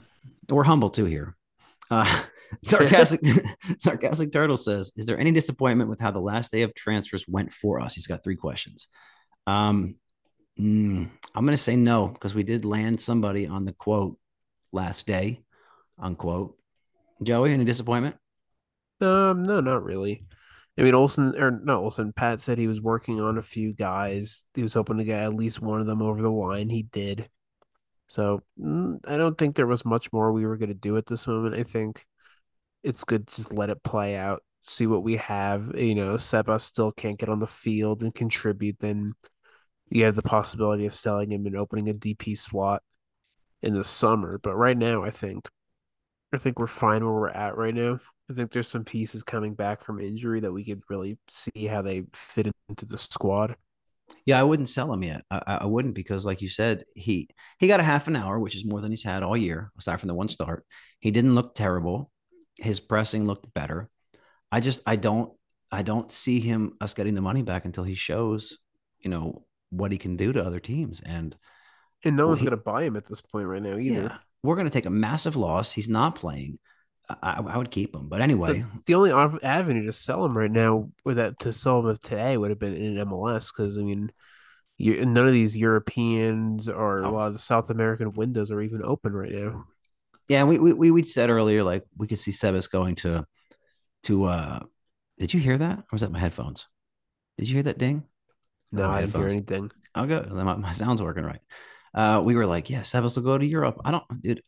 We're humble too here. Uh, sarcastic, sarcastic turtle says, "Is there any disappointment with how the last day of transfers went for us?" He's got three questions. Um, mm, I'm going to say no because we did land somebody on the quote last day, unquote. Joey, any disappointment?
Um, no, not really. I mean, Olson or no Olson. Pat said he was working on a few guys. He was hoping to get at least one of them over the line. He did. So mm, I don't think there was much more we were going to do at this moment. I think it's good to just let it play out, see what we have. You know, Seba still can't get on the field and contribute. Then you have the possibility of selling him and opening a DP slot in the summer. But right now, I think I think we're fine where we're at right now. I think there's some pieces coming back from injury that we could really see how they fit into the squad.
Yeah, I wouldn't sell him yet. I, I wouldn't because, like you said, he he got a half an hour, which is more than he's had all year, aside from the one start. He didn't look terrible. His pressing looked better. I just I don't I don't see him us getting the money back until he shows, you know, what he can do to other teams. And
And no one's
he-
going to buy him at this point right now either.
yeah, we're gonna take a massive loss. He's not playing. I, I would keep him, but anyway,
The, the only avenue to sell him right now, with that to sell him today, would have been in MLS because I mean, you, none of these Europeans or a lot of the South American windows are even open right now.
yeah, we we we we said earlier like we could see Sebas going to to. uh Did you hear that, or was that my headphones? Did you hear that ding?
No, I didn't hear anything.
I'll go. My, my sound's working right. Uh, we were like, yeah, Sebas will go to Europe. I don't, dude.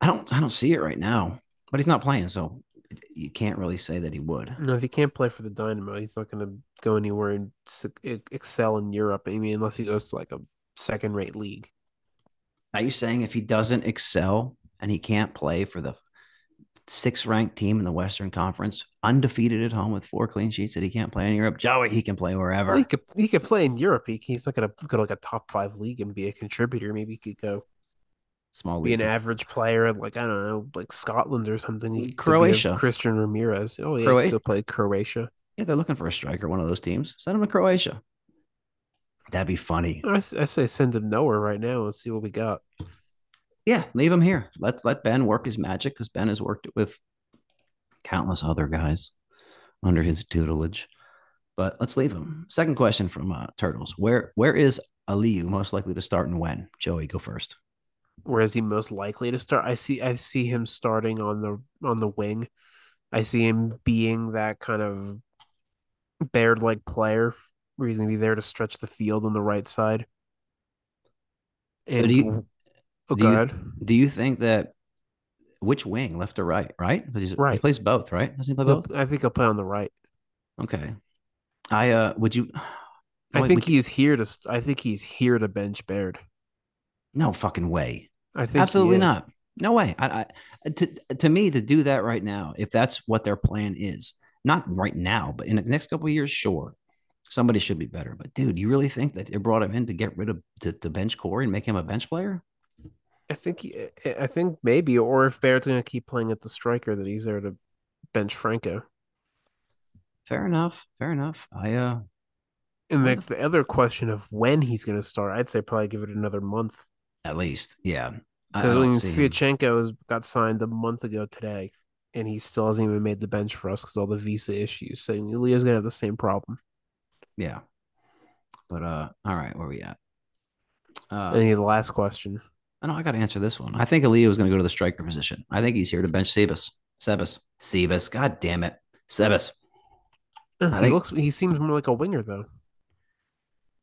I don't. I don't see it right now. But he's not playing, so you can't really say that he would.
No, if he can't play for the Dynamo, he's not going to go anywhere and excel in Europe. I mean, unless he goes to like a second-rate league.
Are you saying if he doesn't excel and he can't play for the sixth ranked team in the Western Conference, undefeated at home with four clean sheets, that he can't play in Europe? Joey, he can play wherever.
Well, he could he could play in Europe. He, he's not going to go to like a top five league and be a contributor. Maybe he could go
Small
be
league.
an average player, like I don't know, like Scotland or something. He could be a
Croatia.
Christian Ramirez. Oh yeah,
Croatia.
could play Croatia.
Yeah, they're looking for a striker, one of those teams. Send him to Croatia. That'd be funny.
I say send him nowhere right now and see what we got.
Yeah, leave him here. Let's let Ben work his magic because Ben has worked it with countless other guys under his tutelage. But let's leave him. Second question from uh, Turtles: Where where is Aliyu most likely to start and when? Joey, go first.
Where is he most likely to start? I see I see him starting on the on the wing. I see him being that kind of Baird like player where he's gonna be there to stretch the field on the right side.
So do you
oh,
do you, do you think that which wing, left or right? Right, because he's he plays both, right? Doesn't he play both?
I think he'll play on the right.
Okay. I uh, would you?
I
Wait,
think he's here to. I think he's here to bench Baird.
No fucking way.
I think
absolutely not. No way. I, I to to me to do that right now, if that's what their plan is, not right now, but in the next couple of years, sure, somebody should be better. But dude, you really think that they brought him in to get rid of to, to bench Corey and make him a bench player?
I think. he- I think maybe, or if Baird's going to keep playing at the striker, that he's there to bench Franco.
Fair enough. Fair enough. I uh
And the, the other question of when he's going to start, I'd say probably give it another month.
At least, yeah. I
Because I mean, Sviatchenko has got signed a month ago today, and he still hasn't even made the bench for us because all the visa issues. So Leo's gonna have the same problem.
Yeah. But uh all right, where are we at? Uh
and the last question.
I know I gotta answer this one. I think Aliyu is gonna go to the striker position. I think he's here to bench Sebas. Sebas. Sebas. God damn it. Sebas.
He
think-
looks. He seems more like a winger though.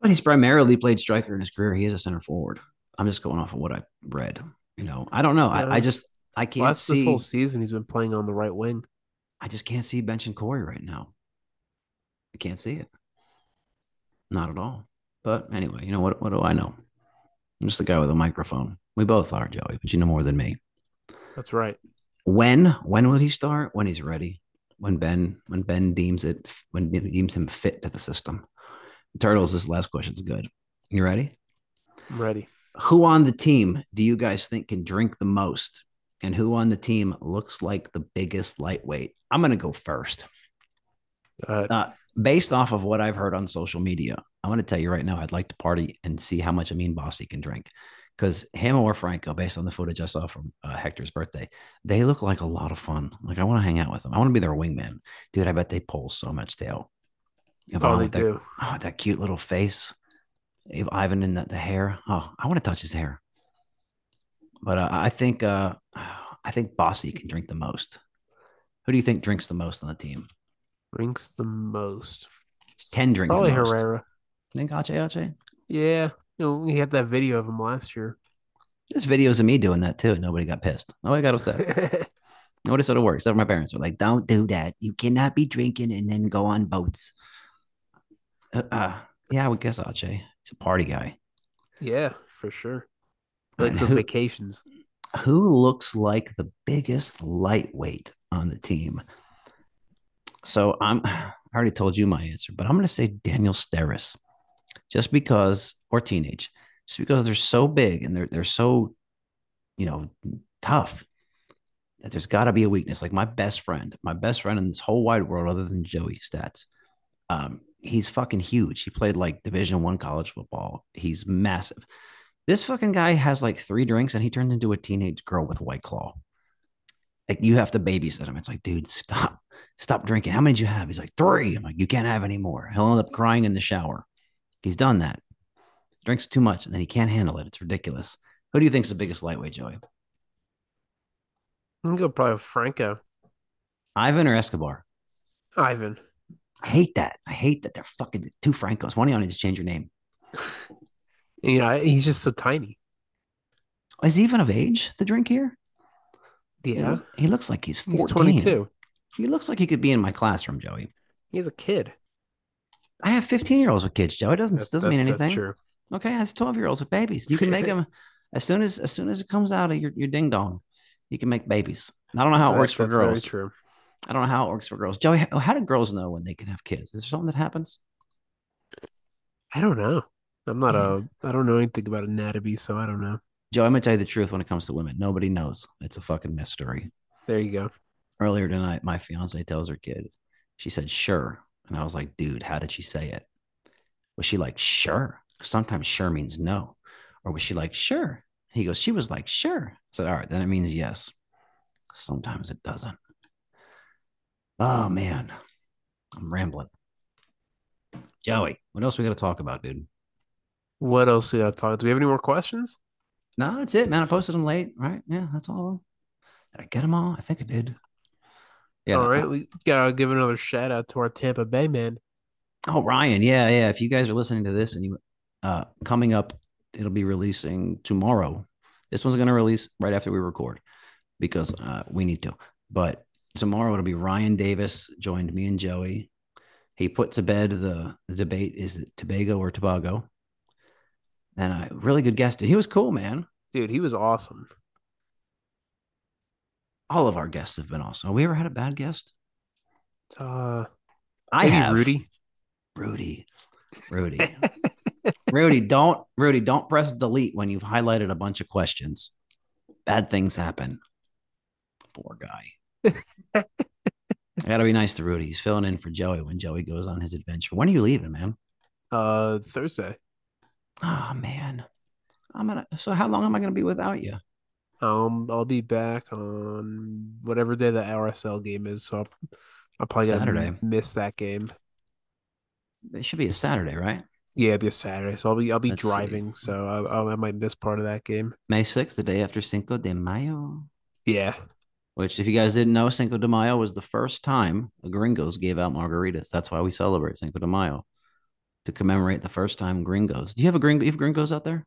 But he's primarily played striker in his career. He is a center forward. I'm just going off of what I read. You know, I don't know.
Yeah.
I, I just I can't
this
see.
whole season, he's been playing on the right wing.
I just can't see benching Corey right now. I can't see it. Not at all. But anyway, you know what? What do I know? I'm just the guy with a microphone. We both are, Joey, but you know more than me.
That's right.
When? When will he start? When he's ready. When Ben when Ben deems it when he deems him fit to the system. Turtles, this last question's good. You ready?
I'm ready.
Who on the team do you guys think can drink the most? And who on the team looks like the biggest lightweight? I'm gonna go first. Uh, based off of what I've heard on social media, I want to tell you right now, I'd like to party and see how much Amine Bassi can drink. Because him or Franco, based on the footage I saw from uh, Hector's birthday, they look like a lot of fun. Like I want to hang out with them. I want to be their wingman, dude. I bet they pull so much tail. If
Oh, they
that-
do.
Oh, that cute little face. If Ivan in the, the hair. Oh, I want to touch his hair. But uh, I think uh, I think Bassi can drink the most. Who do you think drinks the most on the team?
Drinks the most.
Can drink
Probably
the most.
Herrera.
Think Ache Ache?
Yeah, you know, we had that video of him last year.
There's videos of me doing that too. Nobody got pissed. Nobody got upset. Nobody said a word. Except my parents were like, "Don't do that. You cannot be drinking and then go on boats." Uh, uh, yeah, I would guess Ache. He's a party guy.
Yeah, for sure. Likes
And
those
who-
vacations.
Who looks like the biggest lightweight on the team? So I'm. I already told you my answer, but I'm going to say Daniel Steres, just because, or teenage, just because they're so big and they're they're so, you know, tough. That there's got to be a weakness. Like my best friend, my best friend in this whole wide world, other than Joey Stats, um, he's fucking huge. He played like Division One college football. He's massive. This fucking guy has like three drinks and he turns into a teenage girl with White Claw. Like you have to babysit him. It's like, dude, stop, stop drinking. How many did you have? He's like, three. I'm like, you can't have any more. He'll end up crying in the shower. He's done that. Drinks too much and then he can't handle it. It's ridiculous. Who do you think is the biggest lightweight, Joey?
I'm gonna go probably Franco.
Ivan or Escobar?
Ivan.
I hate that. I hate that they're fucking two Francos. One of y'all needs to change your name.
You know, he's just so tiny.
Is he even of age to drink here? He
Yeah.
looks- He looks like he's 14.
He's 22.
He looks like he could be in my classroom, Joey.
He's a kid.
I have 15 year olds with kids, Joe. It doesn't
That's-
doesn't mean anything.
that's true.
Okay, that's 12 year olds with babies. You can make them as soon as as soon as it comes out of your, your ding dong, you can make babies. I don't know how it works for
that's very
girls.
true.
I don't know how it works for girls. Joey, how, do girls know when they can have kids? Is there something that happens?
I don't know. I'm not a. I don't know anything about anatomy, so I don't know.
Joe, I'm gonna tell you the truth when it comes to women. Nobody knows. It's a fucking mystery.
There you go.
Earlier tonight, my fiance tells her kid, she said, sure. And I was like, dude, how did she say it? Was she like, sure? sometimes sure means no. Or was she like, sure? He goes, she was like, sure. I said, all right, then it means yes. Sometimes it doesn't. Oh, man. I'm rambling. Joey, what else we got to talk about, dude?
What else we got to talk? Do we have any more questions?
No, that's it, man. I posted them late, right? Yeah, that's all. Did I get them all? I think I did. Yeah.
All right. We gotta give another shout out to our Tampa Bay man.
Oh, Ryan. Yeah, yeah. If you guys are listening to this and you uh coming up, it'll be releasing tomorrow. This one's gonna release right after we record because uh we need to. But tomorrow it'll be Ryan Davis joined me and Joey. He put to bed the, the debate is it Tobago or Tobago? And a really good guest. He was cool, man.
Dude, he was awesome.
All of our guests have been awesome. Have we ever had a bad guest?
Uh,
I have.
Rudy.
Rudy. Rudy. Rudy, don't Rudy, don't press delete when you've highlighted a bunch of questions. Bad things happen. Poor guy. I gotta be nice to Rudy. He's filling in for Joey when Joey goes on his adventure. When are you leaving, man?
Uh, Thursday.
Oh man, I'm gonna. So how long am I gonna be without you?
Um, I'll be back on whatever day the RSL game is. So I'll, I'll probably
Saturday.
gonna miss that game.
It should be a Saturday, right?
Yeah, it'll be a Saturday. So I'll be I'll be
Let's see.
driving. So I, I might miss part of that game.
May 6th, the day after Cinco de Mayo.
Yeah.
Which, if you guys didn't know, Cinco de Mayo was the first time the gringos gave out margaritas. That's why we celebrate Cinco de Mayo to commemorate the first time gringos. Do you have a gringo? You have gringos out there?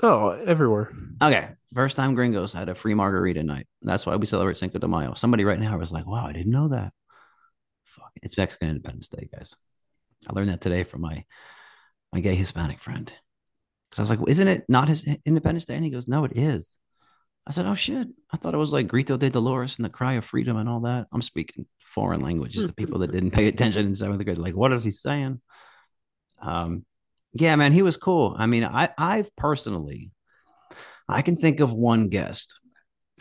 Oh, everywhere.
Okay. First time gringos had a free margarita night. That's why we celebrate Cinco de Mayo. Somebody right now was like, wow, I didn't know that. Fuck. It's Mexican Independence Day, guys. I learned that today from my my gay Hispanic friend. Because I was like, well, isn't it not his Independence Day? And he goes, no, it is. I said, oh shit. I thought it was like Grito de Dolores and the cry of freedom and all that. I'm speaking foreign languages to people that didn't pay attention in seventh grade. Like, what is he saying? Um, yeah, man, he was cool. I mean, I I've personally, I can think of one guest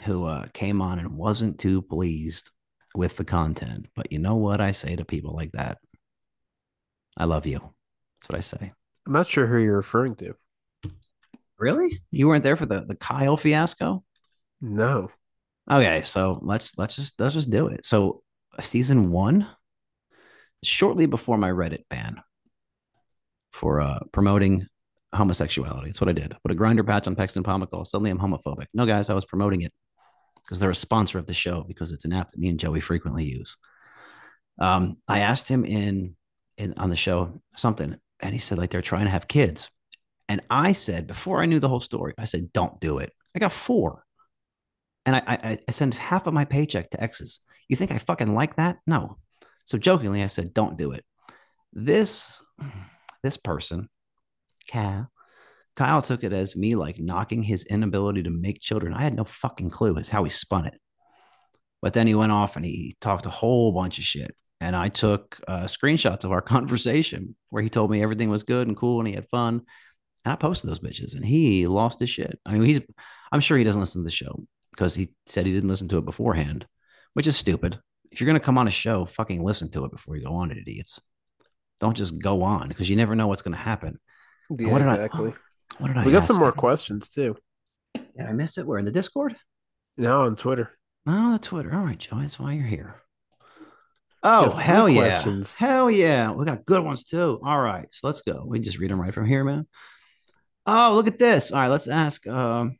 who uh, came on and wasn't too pleased with the content. But you know what I say to people like that? I love you. That's what I say.
I'm not sure who you're referring to.
Really? You weren't there for the the Kyle fiasco?
No.
Okay, so let's let's just let's just do it. So season one, shortly before my Reddit ban for uh promoting homosexuality. That's what I did. Put a Grindr patch on Paxton Pomykal. Suddenly I'm homophobic. No, guys, I was promoting it because they're a sponsor of the show because it's an app that me and Joey frequently use. Um, I asked him in in on the show something, and he said like they're trying to have kids. And I said before I knew the whole story, I said, "Don't do it." I got four, and I I, I send half of my paycheck to exes. You think I fucking like that? No. So jokingly, I said, "Don't do it." This this person, Kyle, Kyle took it as me like knocking his inability to make children. I had no fucking clue as how he spun it. But then he went off and he talked a whole bunch of shit. And I took uh, screenshots of our conversation where he told me everything was good and cool and he had fun. And I posted those bitches and he lost his shit. I mean, he's, I'm sure he doesn't listen to the show because he said he didn't listen to it beforehand, which is stupid. If you're going to come on a show, fucking listen to it before you go on it, idiots. Don't just go on because you never know what's going to happen.
Yeah,
what did
exactly.
I, what did I
we got some more questions too.
Did I miss it? We're in the Discord?
No, on Twitter.
Oh, the Twitter. All right, Joe. That's why you're here. Oh,
three
hell yeah.
questions.
Hell yeah. We got good ones too. All right. So let's go. We just read them right from here, man. Oh, look at this. All right. Let's ask. Um, let's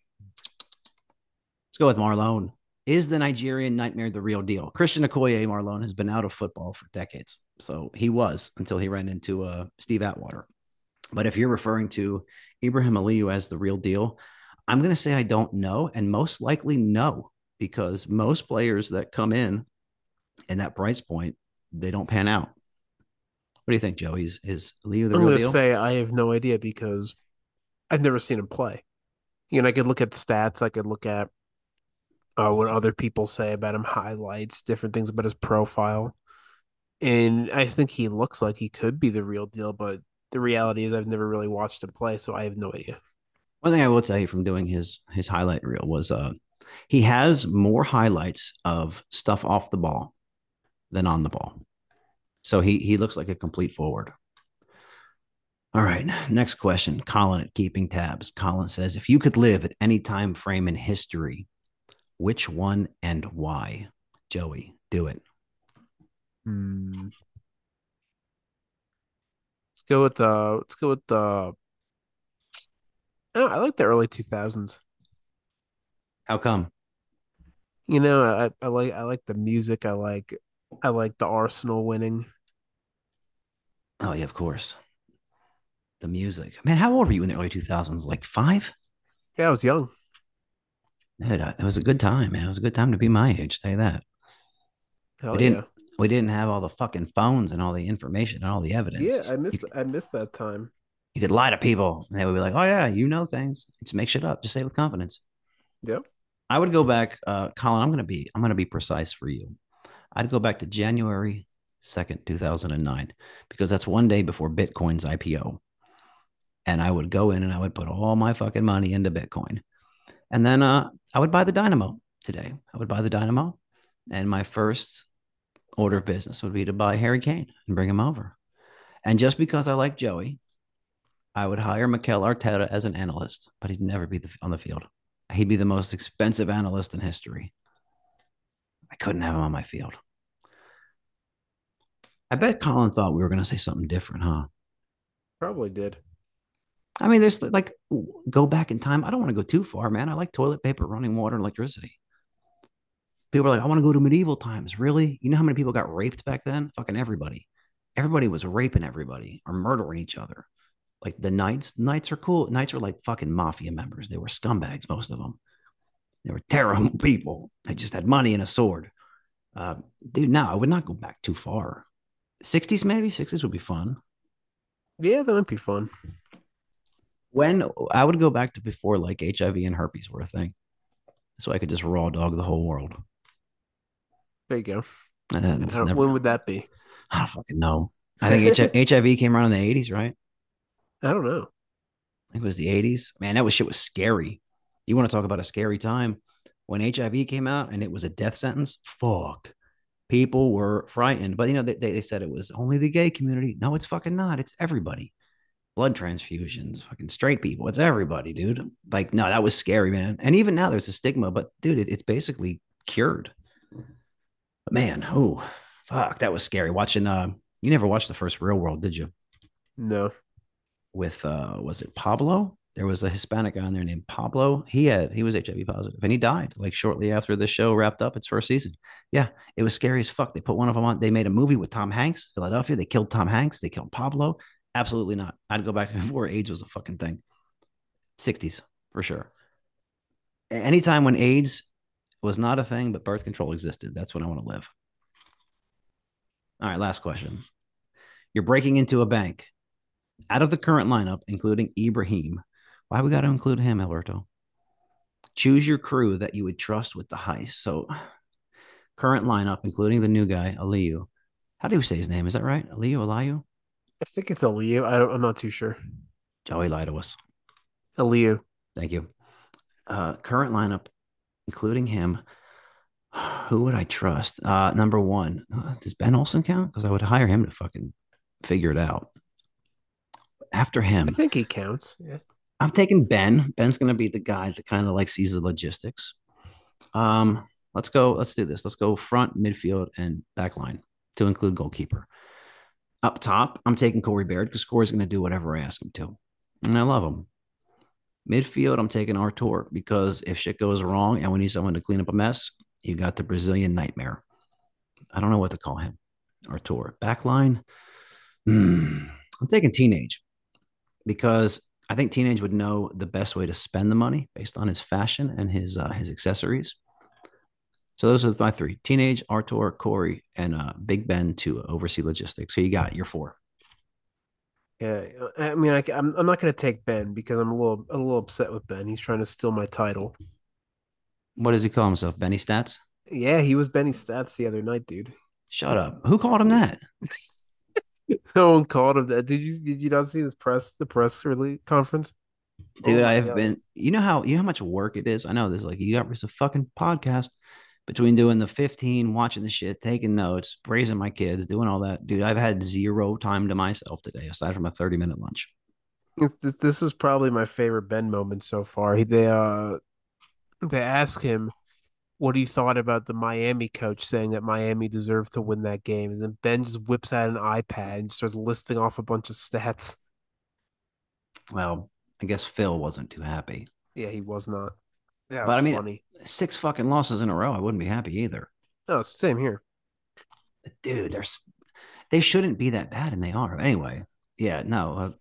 go with Marlone. Is the Nigerian nightmare the real deal? Christian Okoye Marlone has been out of football for decades. So he was until he ran into uh, Steve Atwater. But if you're referring to Ibrahim Aliyu as the real deal, I'm going to say I don't know, and most likely no, because most players that come in in that price point, they don't pan out. What do you think, Joey? Is, is Aliyu the
I'm
real
going to say I have no idea because I've never seen him play. You know, I could look at stats. I could look at uh, what other people say about him, highlights, different things about his profile. And I think he looks like he could be the real deal, but the reality is I've never really watched him play, so I have no idea.
One thing I will tell you from doing his his highlight reel was uh he has more highlights of stuff off the ball than on the ball. So he he looks like a complete forward. All right, next question. Colin at keeping tabs. Colin says, if you could live at any time frame in history, which one and why? Joey, do it.
Hmm. Let's go with the. Let's go with the. Oh, I like the early two thousands.
How come?
You know, I, I like I like the music. I like I like the Arsenal winning.
Oh yeah, of course. The music. Man, how old were you in the early 2000s? Like five?
Yeah, I was young.
Dude, uh, it was a good time, man. It was a good time to be my age, tell you that.
Hell
we didn't
yeah.
we didn't have all the fucking phones and all the information and all the evidence.
Yeah, I missed I missed that time.
you could lie to people and they would be like, Oh yeah, you know things. Just make shit up. Just say it with confidence.
Yep.
I would go back, uh, Colin, I'm gonna be I'm gonna be precise for you. I'd go back to January 2nd, 2009, because that's one day before Bitcoin's IPO. And I would go in and I would put all my fucking money into Bitcoin. And then uh, I would buy the Dynamo today. I would buy the Dynamo. And my first order of business would be to buy Harry Kane and bring him over. And just because I like Joey, I would hire Mikel Arteta as an analyst, but he'd never be the, on the field. He'd be the most expensive analyst in history. I couldn't have him on my field. I bet Colin thought we were going to say something different, huh?
Probably did.
I mean, there's like go back in time. I don't want to go too far, man. I like toilet paper, running water, and electricity. People are like, I want to go to medieval times. Really? You know how many people got raped back then? Fucking everybody. Everybody was raping everybody or murdering each other. Like the knights, knights are cool. Knights were like fucking mafia members. They were scumbags, most of them. They were terrible people. They just had money and a sword. Uh, dude, no, I would not go back too far. 60s, maybe? 60s would be fun.
Yeah, that would be fun.
When I would go back to before like HIV and herpes were a thing. So I could just raw dog the whole world.
There you go.
Uh, and
never, when would that be?
I don't fucking know. I think HIV came around in the 80s, right?
I don't know.
I think it was the 80s. Man, that was shit was scary. You want to talk about a scary time? When HIV came out and it was a death sentence, fuck. People were frightened. But you know, they, they said it was only the gay community. No, it's fucking not. It's everybody. Blood transfusions, fucking straight people. It's everybody, dude. Like, no, that was scary, man. And even now there's a stigma, but dude, it, it's basically cured. But man, oh fuck, that was scary. Watching uh you never watched the first real world, did you?
No
with uh was it Pablo? There was a Hispanic guy on there named Pablo. He had he was HIV positive and he died like shortly after the show wrapped up its first season. Yeah, it was scary as fuck. They put one of them on. They made a movie with Tom Hanks, Philadelphia. They killed Tom Hanks. They killed Pablo. Absolutely not. I'd go back to before AIDS was a fucking thing. 60s for sure. Anytime when AIDS was not a thing, but birth control existed, that's when I want to live. All right, last question. You're breaking into a bank out of the current lineup, including Ibrahim, why we got to include him, Alberto? Choose your crew that you would trust with the heist. So, current lineup, including the new guy, Aliyu. How do you say his name? Is that right? Aliyu, Aliyu?
I think it's Aliyu. I don't, I'm not too sure.
Joey lied to us.
Aliyu.
Thank you. Uh, current lineup, including him. Who would I trust? Uh, number one, uh, does Ben Olsen count? Because I would hire him to fucking figure it out after him.
I think he counts. Yeah.
I'm taking Ben. Ben's going to be the guy that kind of like sees the logistics. Um, let's go. Let's do this. Let's go front, midfield, and back line to include goalkeeper. Up top, I'm taking Corey Baird because Corey's going to do whatever I ask him to, and I love him. Midfield, I'm taking Artur because if shit goes wrong and we need someone to clean up a mess, you got the Brazilian nightmare. I don't know what to call him. Artur. Backline, hmm, I'm taking teenage because I think teenage would know the best way to spend the money based on his fashion and his uh, his accessories. So those are my three: teenage, Artur, Corey, and uh, Big Ben to oversee logistics. So you got your four.
Yeah, I mean, I, am I'm, I'm not going to take Ben because I'm a little a little upset with Ben. He's trying to steal my title.
What does he call himself? Benny Stats?
Yeah, he was Benny Stats the other night, dude.
Shut up. Who called him that?
no one called him that. Did you did you not see this press the press release conference?
Dude, oh I have God. been you know how you know how much work it is? I know this like you got this a fucking podcast between doing the 15, watching the shit, taking notes, raising my kids, doing all that. Dude, I've had zero time to myself today, aside from a 30 minute lunch.
This was probably my favorite Ben moment so far. They uh they ask him what he thought about the Miami coach saying that Miami deserved to win that game. And then Ben just whips out an iPad and starts listing off a bunch of stats.
Well, I guess Phil wasn't too happy.
Yeah, he was not.
Yeah, but I mean, funny. six fucking losses in a row. I wouldn't be happy either.
No, same here.
Dude, there's they shouldn't be that bad, and they are. Anyway, yeah, no, uh,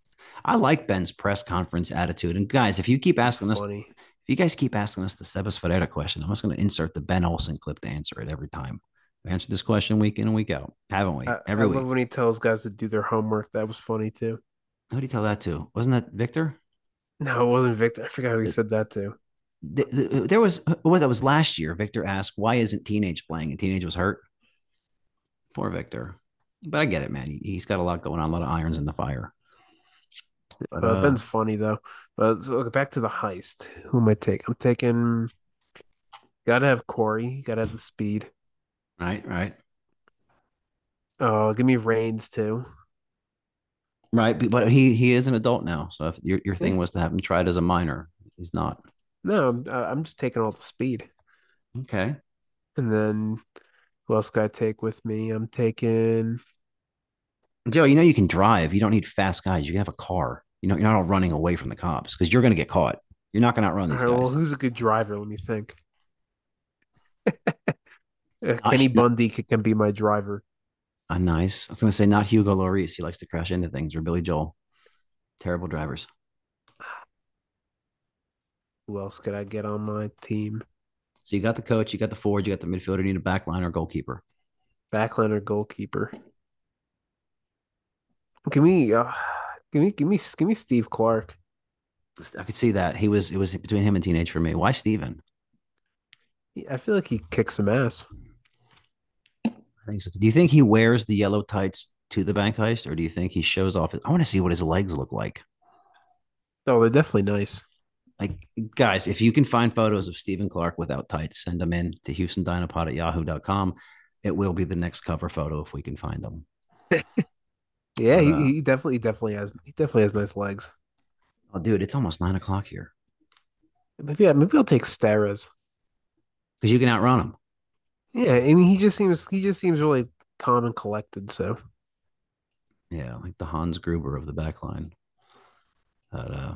I like Ben's press conference attitude. And guys, if you keep asking us, if you guys keep asking us the Sebas Ferreira question, I'm just going to insert the Ben Olsen clip to answer it every time. We answered this question week in and week out, haven't we? Every
I
week.
love when he tells guys to do their homework. That was funny too.
Who did he tell that to? Wasn't that Victor?
No, it wasn't Victor. I forgot who he said that to.
The, uh, there was uh, well, that was last year. Victor asked, "Why isn't Teenage playing?" And Teenage was hurt. Poor Victor. But I get it, man. He, has got a lot going on, a lot of irons in the fire.
But, uh, Ben's funny though. But so back to the heist. Who am I taking? I'm taking. Got to have Corey. Got to have the speed.
Right, right.
Oh, give me Raines too.
Right, but- but he he is an adult now. So if your your thing hmm. was to have him tried as a minor, he's not.
No, I'm, uh, I'm just taking all the speed.
Okay.
And then who else got to take with me? I'm taking.
Joe, you know you can drive. You don't need fast guys. You can have a car. You know, you're not all running away from the cops because you're going to get caught. You're not going to outrun these
right, well, who's a good driver? Let me think. Uh, Kenny Bundy can, can be my driver.
Ah, nice. I was going to say not Hugo Lloris. He likes to crash into things or Billy Joel. Terrible drivers.
Who else could I get on my team?
So you got the coach, you got the forward, you got the midfielder. You need a back line or goalkeeper.
Backline or goalkeeper? Give me, uh, give me, give me, give me Steve Clark.
I could see that he was. It was between him and teenage for me. Why Steven?
I feel like he kicks some ass.
I think so. Do you think he wears the yellow tights to the bank heist, or do you think he shows off? His, I want to see what his legs look like.
Oh, they're definitely nice.
Like, guys, if you can find photos of Stephen Clark without tights, send them in to HoustonDynapod at yahoo.com. It will be the next cover photo if we can find them.
Yeah,
But,
he,
uh,
he definitely, definitely has, he definitely has nice legs.
Oh, dude, it's almost nine o'clock here
Maybe, I- maybe I'll take Steres.
because you can outrun him.
Yeah, I mean, he just seems, he just seems really calm and collected. So
Yeah, like the Hans Gruber of the back line. But, uh,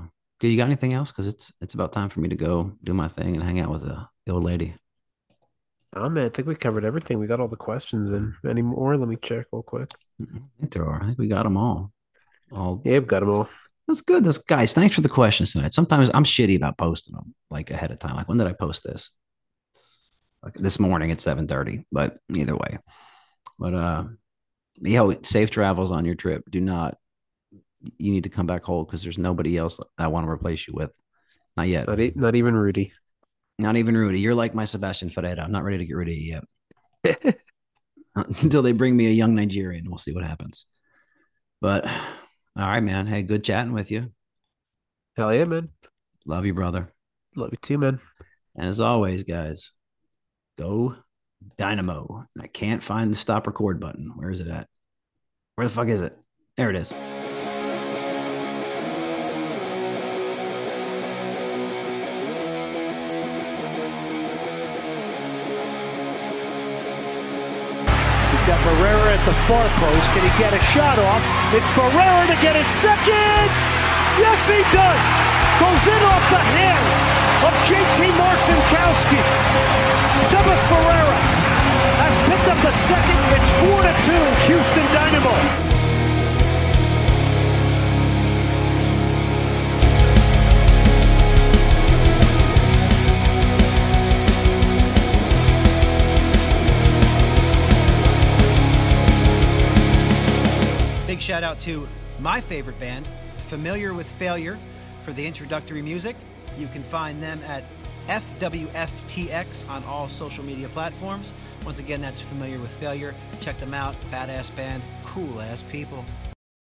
you got anything else? Because it's it's about time for me to go do my thing and hang out with the, the old lady.
Oh man, I think we covered everything. We got all the questions in. Any more? Let me check real quick.
I think there are. I think we got them all. All
Yeah, we've got them all.
That's good. This guys, thanks for the questions tonight. Sometimes I'm shitty about posting them like ahead of time. Like when did I post this? Like this morning at 7:30. But either way. But uh yo, safe travels on your trip. Do not you need to come back whole because there's nobody else I want to replace you with. Not yet.
Not, e- not even Rudy.
Not even Rudy. You're like my Sebastian Ferreira. I'm not ready to get rid of you yet. Until they bring me a young Nigerian, we'll see what happens. But all right, man. Hey, good chatting with you.
Hell yeah, man.
Love you, brother.
Love you too, man.
And as always, guys, go Dynamo. I can't find the stop record button. Where is it at? Where the fuck is it? There it is.
Far post. Can he get a shot off? It's Ferreira to get his second. Yes, he does. Goes in off the hands of JT Marcinkowski. Sebas Ferreira has picked up the second. It's 4 to 2, Houston Dynamo.
Shout out to my favorite band, Familiar with Failure, for the introductory music. You can find them at FWFTX on all social media platforms. Once again, that's Familiar with Failure. Check them out. Badass band, cool ass people.